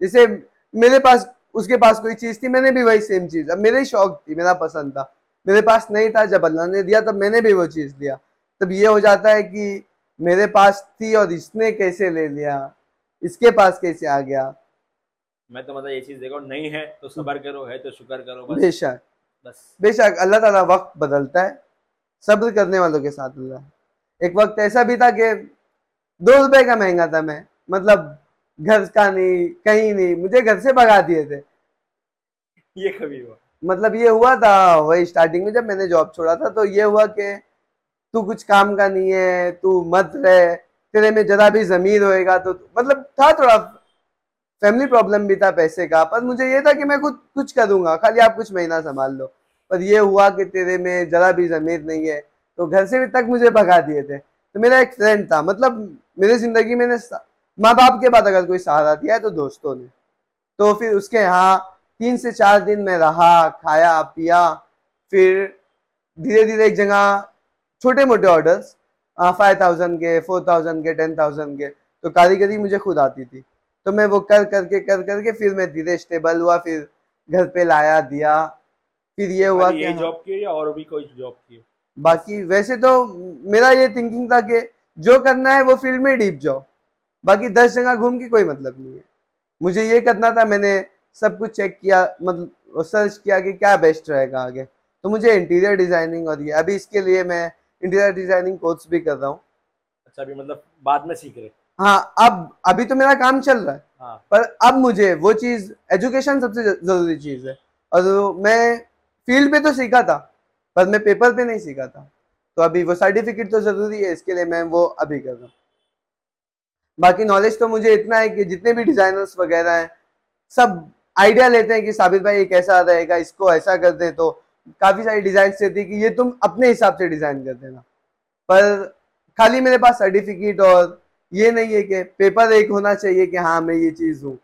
जैसे मेरे पास उसके पास कोई चीज़ थी मैंने भी वही सेम चीज़ अब मेरे शौक थी मेरा पसंद था। मेरे पास नहीं था जब अल्लाह ने दिया तब मैंने भी वो चीज़ लिया। तब ये हो जाता है कि मेरे पास थी और इसने कैसे ले लिया? इसके पास कैसे आ गया? मैं तो मतलब ये चीज़ देखो नहीं है तो सबर करो है तो शुक्र करो बस। बेशक। बस। बेशक अल्लाह ताला वक्त बदलता है सब्र करने वालों के साथ अल्लाह एक वक्त ऐसा भी था कि दो रुपए का महँगा था मैं मतलब घर का नहीं कहीं नहीं मुझे घर से भगा दिए थे। ये कभी हुआ। मतलब ये हुआ था, वही स्टार्टिंग में जब मैंने जॉब छोड़ा था तो ये हुआ कि तू कुछ काम का नहीं है, तू मत रह, तेरे में जरा भी जमीर होएगा तो मतलब था थोड़ा फैमिली प्रॉब्लम भी था पैसे का, पर मुझे ये था कि मैं खुद, कुछ करूँगा, खाली आप कुछ महीना संभाल लो। पर ये हुआ कि तेरे में जरा भी जमीर नहीं है तो घर से भी तक मुझे भगा दिए थे। तो मेरा एक फ्रेंड था मतलब मेरी ज़िंदगी में माँ बाप के बाद अगर कोई सहारा दिया है तो दोस्तों ने। तो फिर उसके यहाँ तीन से चार दिन में रहा खाया पिया फिर धीरे धीरे एक जगह छोटे मोटे ऑर्डर्स फाइव थाउज़ेंड के फोर थाउज़ेंड के टेन थाउज़ेंड के तो कारीगरी मुझे खुद आती थी। तो मैं वो कर करके कर करके फिर मैं धीरे स्टेबल हुआ फिर घर पे लाया दिया। फिर ये हुआ ये जॉब की या और भी कोई जॉब की बाकी वैसे तो मेरा ये थिंकिंग था कि जो करना है वो फ़ील्ड में डीप जाओ बाकी दस जगह घूम के कोई मतलब नहीं है। मुझे ये करना था मैंने सब कुछ चेक किया मतलब सर्च किया कि क्या बेस्ट रहेगा आगे। तो मुझे इंटीरियर डिज़ाइनिंग और ये अभी इसके लिए मैं इंटीरियर डिज़ाइनिंग कोर्स भी कर रहा हूँ। अच्छा अभी मतलब बाद में सीख रहे हाँ? अब अभी तो मेरा काम चल रहा है। हाँ। पर अब मुझे वो चीज़ एजुकेशन सबसे ज़रूरी चीज़ है। और मैं फ़ील्ड पे तो सीखा था पर मैं पेपर पे नहीं सीखा था। तो अभी वो सर्टिफिकेट तो ज़रूरी है इसके लिए मैं वो अभी कर रहा हूँ। बाकी नॉलेज तो मुझे इतना है कि जितने भी डिजाइनर्स वगैरह हैं सब आइडिया लेते हैं कि साबित भाई ये कैसा रहेगा इसको ऐसा कर दे तो काफ़ी सारी डिज़ाइन रहती है कि ये तुम अपने हिसाब से डिज़ाइन कर देना। पर खाली मेरे पास सर्टिफिकेट और ये नहीं है कि पेपर एक होना चाहिए कि हाँ मैं ये चीज़ हूँ।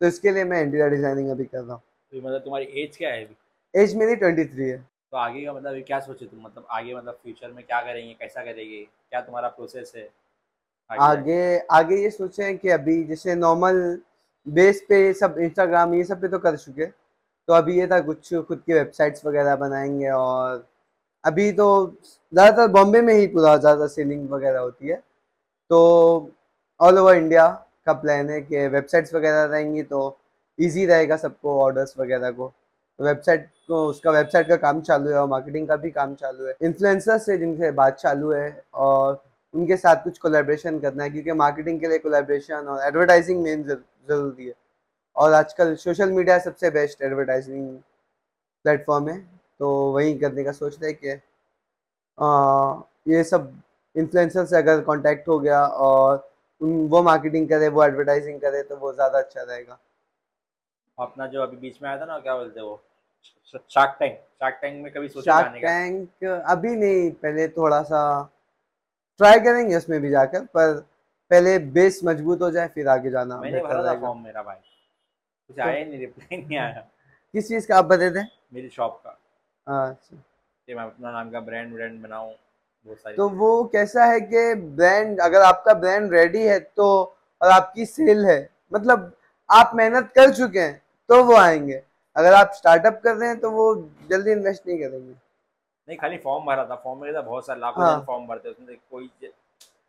तो इसके लिए मैं इंटीरियर डिज़ाइनिंग अभी कर रहा हूँ। तो मतलब तुम्हारी एज क्या है अभी? एज मेरी ट्वेंटी थ्री है। तो आगे का मतलब क्या सोचे तुम? मतलब आगे मतलब फ्यूचर में क्या करेंगे कैसा करेंगे? क्या तुम्हारा प्रोसेस है? आगे आगे ये सोचे हैं कि अभी जैसे नॉर्मल बेस पे ये सब इंस्टाग्राम ये सब पे तो कर चुके। तो अभी ये था कुछ, खुद की वेबसाइट्स वगैरह बनाएँगे और अभी तो ज़्यादातर बॉम्बे में ही पूरा ज़्यादा सेलिंग वगैरह होती है। तो ऑल ओवर इंडिया का प्लान है कि वेबसाइट्स वगैरह रहेंगी तो इजी रहेगा सबको ऑर्डर्स वगैरह को। वेबसाइट को, उसका वेबसाइट का काम चालू है और मार्केटिंग का भी काम चालू है। इन्फ्लुएंसर्स से जिनसे बात चालू है और उनके साथ कुछ कोलेब्रेशन करना है, क्योंकि मार्केटिंग के लिए कोलेब्रेशन और एडवर्टाइजिंग मेन ज़रूरी है। और आजकल सोशल मीडिया सबसे बेस्ट एडवर्टाइजिंग प्लेटफॉर्म है तो वही करने का सोच रहे हैं कि आ, ये सब इन्फ्लुएंसर से अगर कांटेक्ट हो गया और उन वो मार्केटिंग करे वो एडवर्टाइजिंग करे तो वो ज़्यादा अच्छा रहेगा। अपना जो अभी बीच में आया था ना क्या बोलते वो? शार्क टैंक शार्क टैंक में कभी सोचा शार्क टैंक अभी नहीं पहले थोड़ा सा ट्राई करेंगे उसमें भी जाकर पर पहले बेस मज़बूत हो जाए फिर आगे जाना मैंने भरा था फॉर्म मेरा भाई। कुछ आया नहीं रिप्लाई नहीं आया। किस चीज़ का आप बता दें? मेरी शॉप का। अच्छा। कि मैं अपना नाम का ब्रांड ब्रांड बनाऊँ सारी तो वो कैसा है कि ब्रांड अगर आपका ब्रांड रेडी है तो और आपकी सेल है मतलब आप मेहनत कर चुके हैं तो वो आएँगे। अगर आप स्टार्टअप कर रहे हैं तो वो जल्दी इन्वेस्ट नहीं करेंगे। नहीं खाली फॉर्म भरा था। फॉर्म में था बहुत सारे लाखों हाँ। फॉर्म भरते उसमें कोई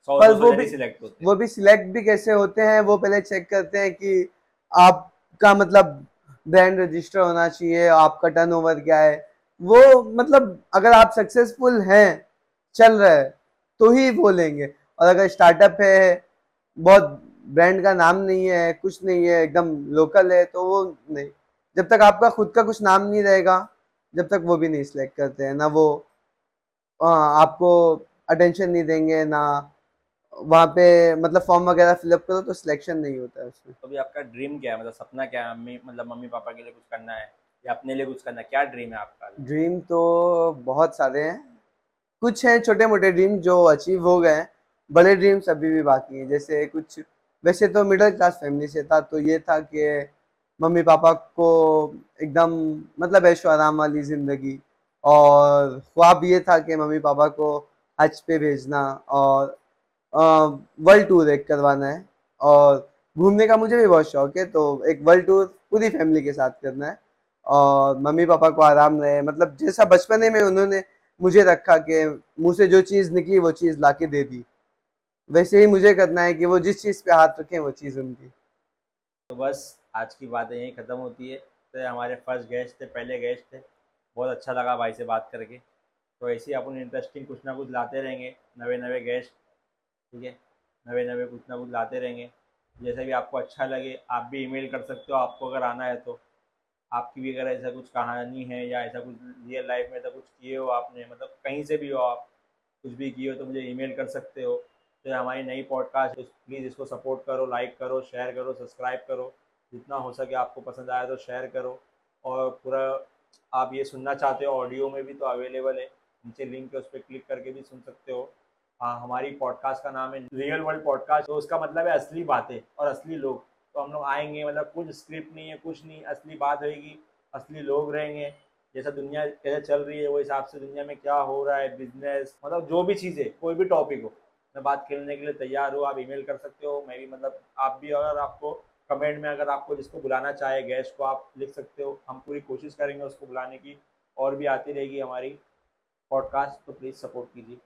पर वो भी- सिलेक्ट होते हैं। वो भी सिलेक्ट भी कैसे होते हैं वो पहले चेक करते हैं कि आपका मतलब ब्रांड रजिस्टर होना चाहिए आपका टर्नओवर क्या है। वो मतलब अगर आप सक्सेसफुल हैं चल रहे है तो ही वो लेंगे। और अगर स्टार्टअप है बहुत ब्रांड का नाम नहीं है कुछ नहीं है एकदम लोकल है तो वो नहीं। जब तक आपका खुद का कुछ नाम नहीं रहेगा जब तक वो भी नहीं सिलेक्ट करते हैं। ना वो आ, आपको अटेंशन नहीं देंगे ना वहाँ पे मतलब फॉर्म वगैरह फिलअप करो तो सिलेक्शन नहीं होता है उसमें। तो भी आपका ड्रीम क्या है? मतलब सपना क्या है? मम्मी मतलब मम्मी पापा के लिए कुछ करना है या अपने लिए कुछ करना है? क्या ड्रीम है आपका? ड्रीम तो बहुत सारे हैं। कुछ हैं छोटे मोटे ड्रीम जो अचीव हो गए हैं। बड़े ड्रीम्स अभी भी बाकी हैं। जैसे कुछ वैसे तो मिडिल क्लास फैमिली से था तो ये था कि मम्मी पापा को एकदम मतलब ऐशो आराम वाली ज़िंदगी। और ख्वाब ये था कि मम्मी पापा को हज पे भेजना और वर्ल्ड टूर एक करवाना है। और घूमने का मुझे भी बहुत शौक है तो एक वर्ल्ड टूर पूरी फैमिली के साथ करना है। और मम्मी पापा को आराम रहे मतलब जैसा बचपने में उन्होंने मुझे रखा कि मुँह से जो चीज़ निकली, वो चीज़ ला दे दी। वैसे ही मुझे करना है कि वो जिस चीज़ पे हाथ रखें, वो चीज़ उनकी। तो बस, आज की बातें यहीं ख़त्म होती है। तो हमारे फ़र्स्ट गेस्ट थे, पहले गेस्ट थे। बहुत अच्छा लगा भाई से बात करके। तो ऐसे ही अपन इंटरेस्टिंग कुछ ना कुछ लाते रहेंगे नवे नवे गेस्ट ठीक है? नवे नवे कुछ ना कुछ लाते रहेंगे। जैसे भी आपको अच्छा लगे, आप भी ईमेल कर सकते हो, आपको अगर आना है तो। आपकी भी अगर ऐसा कुछ कहानी है या ऐसा कुछ रियल लाइफ में ऐसा कुछ किए हो आपने मतलब कहीं से भी हो आप, कुछ भी किए हो तो मुझे ईमेल कर सकते हो। तो हमारी नई पॉडकास्ट प्लीज़ इसको सपोर्ट करो लाइक करो शेयर करो सब्सक्राइब करो। जितना हो सके आपको पसंद आया तो शेयर करो। और पूरा आप ये सुनना चाहते हो ऑडियो में भी तो अवेलेबल है। नीचे लिंक है, उस पर क्लिक करके भी सुन सकते हो। हाँ हमारी पॉडकास्ट का नाम है रियल वर्ल्ड पॉडकास्ट तो उसका मतलब है असली बातें और असली लोग। तो हम लोग आएँगे मतलब कुछ स्क्रिप्ट नहीं है, कुछ नहीं, असली बात रहेगी, असली लोग रहेंगे। जैसा दुनिया कैसे चल रही है, वो हिसाब से दुनिया में क्या हो रहा है बिज़नेस मतलब जो भी चीज़, कोई भी टॉपिक हो। मैं बात खेलने के लिए तैयार हूँ, आप ईमेल कर सकते हो, मैं भी मतलब आप भी अगर आपको कमेंट में अगर आपको जिसको बुलाना चाहे गेस्ट को आप लिख सकते हो, हम पूरी कोशिश करेंगे उसको बुलाने की, और भी आती रहेगी हमारी पॉडकास्ट तो प्लीज़ सपोर्ट कीजिए।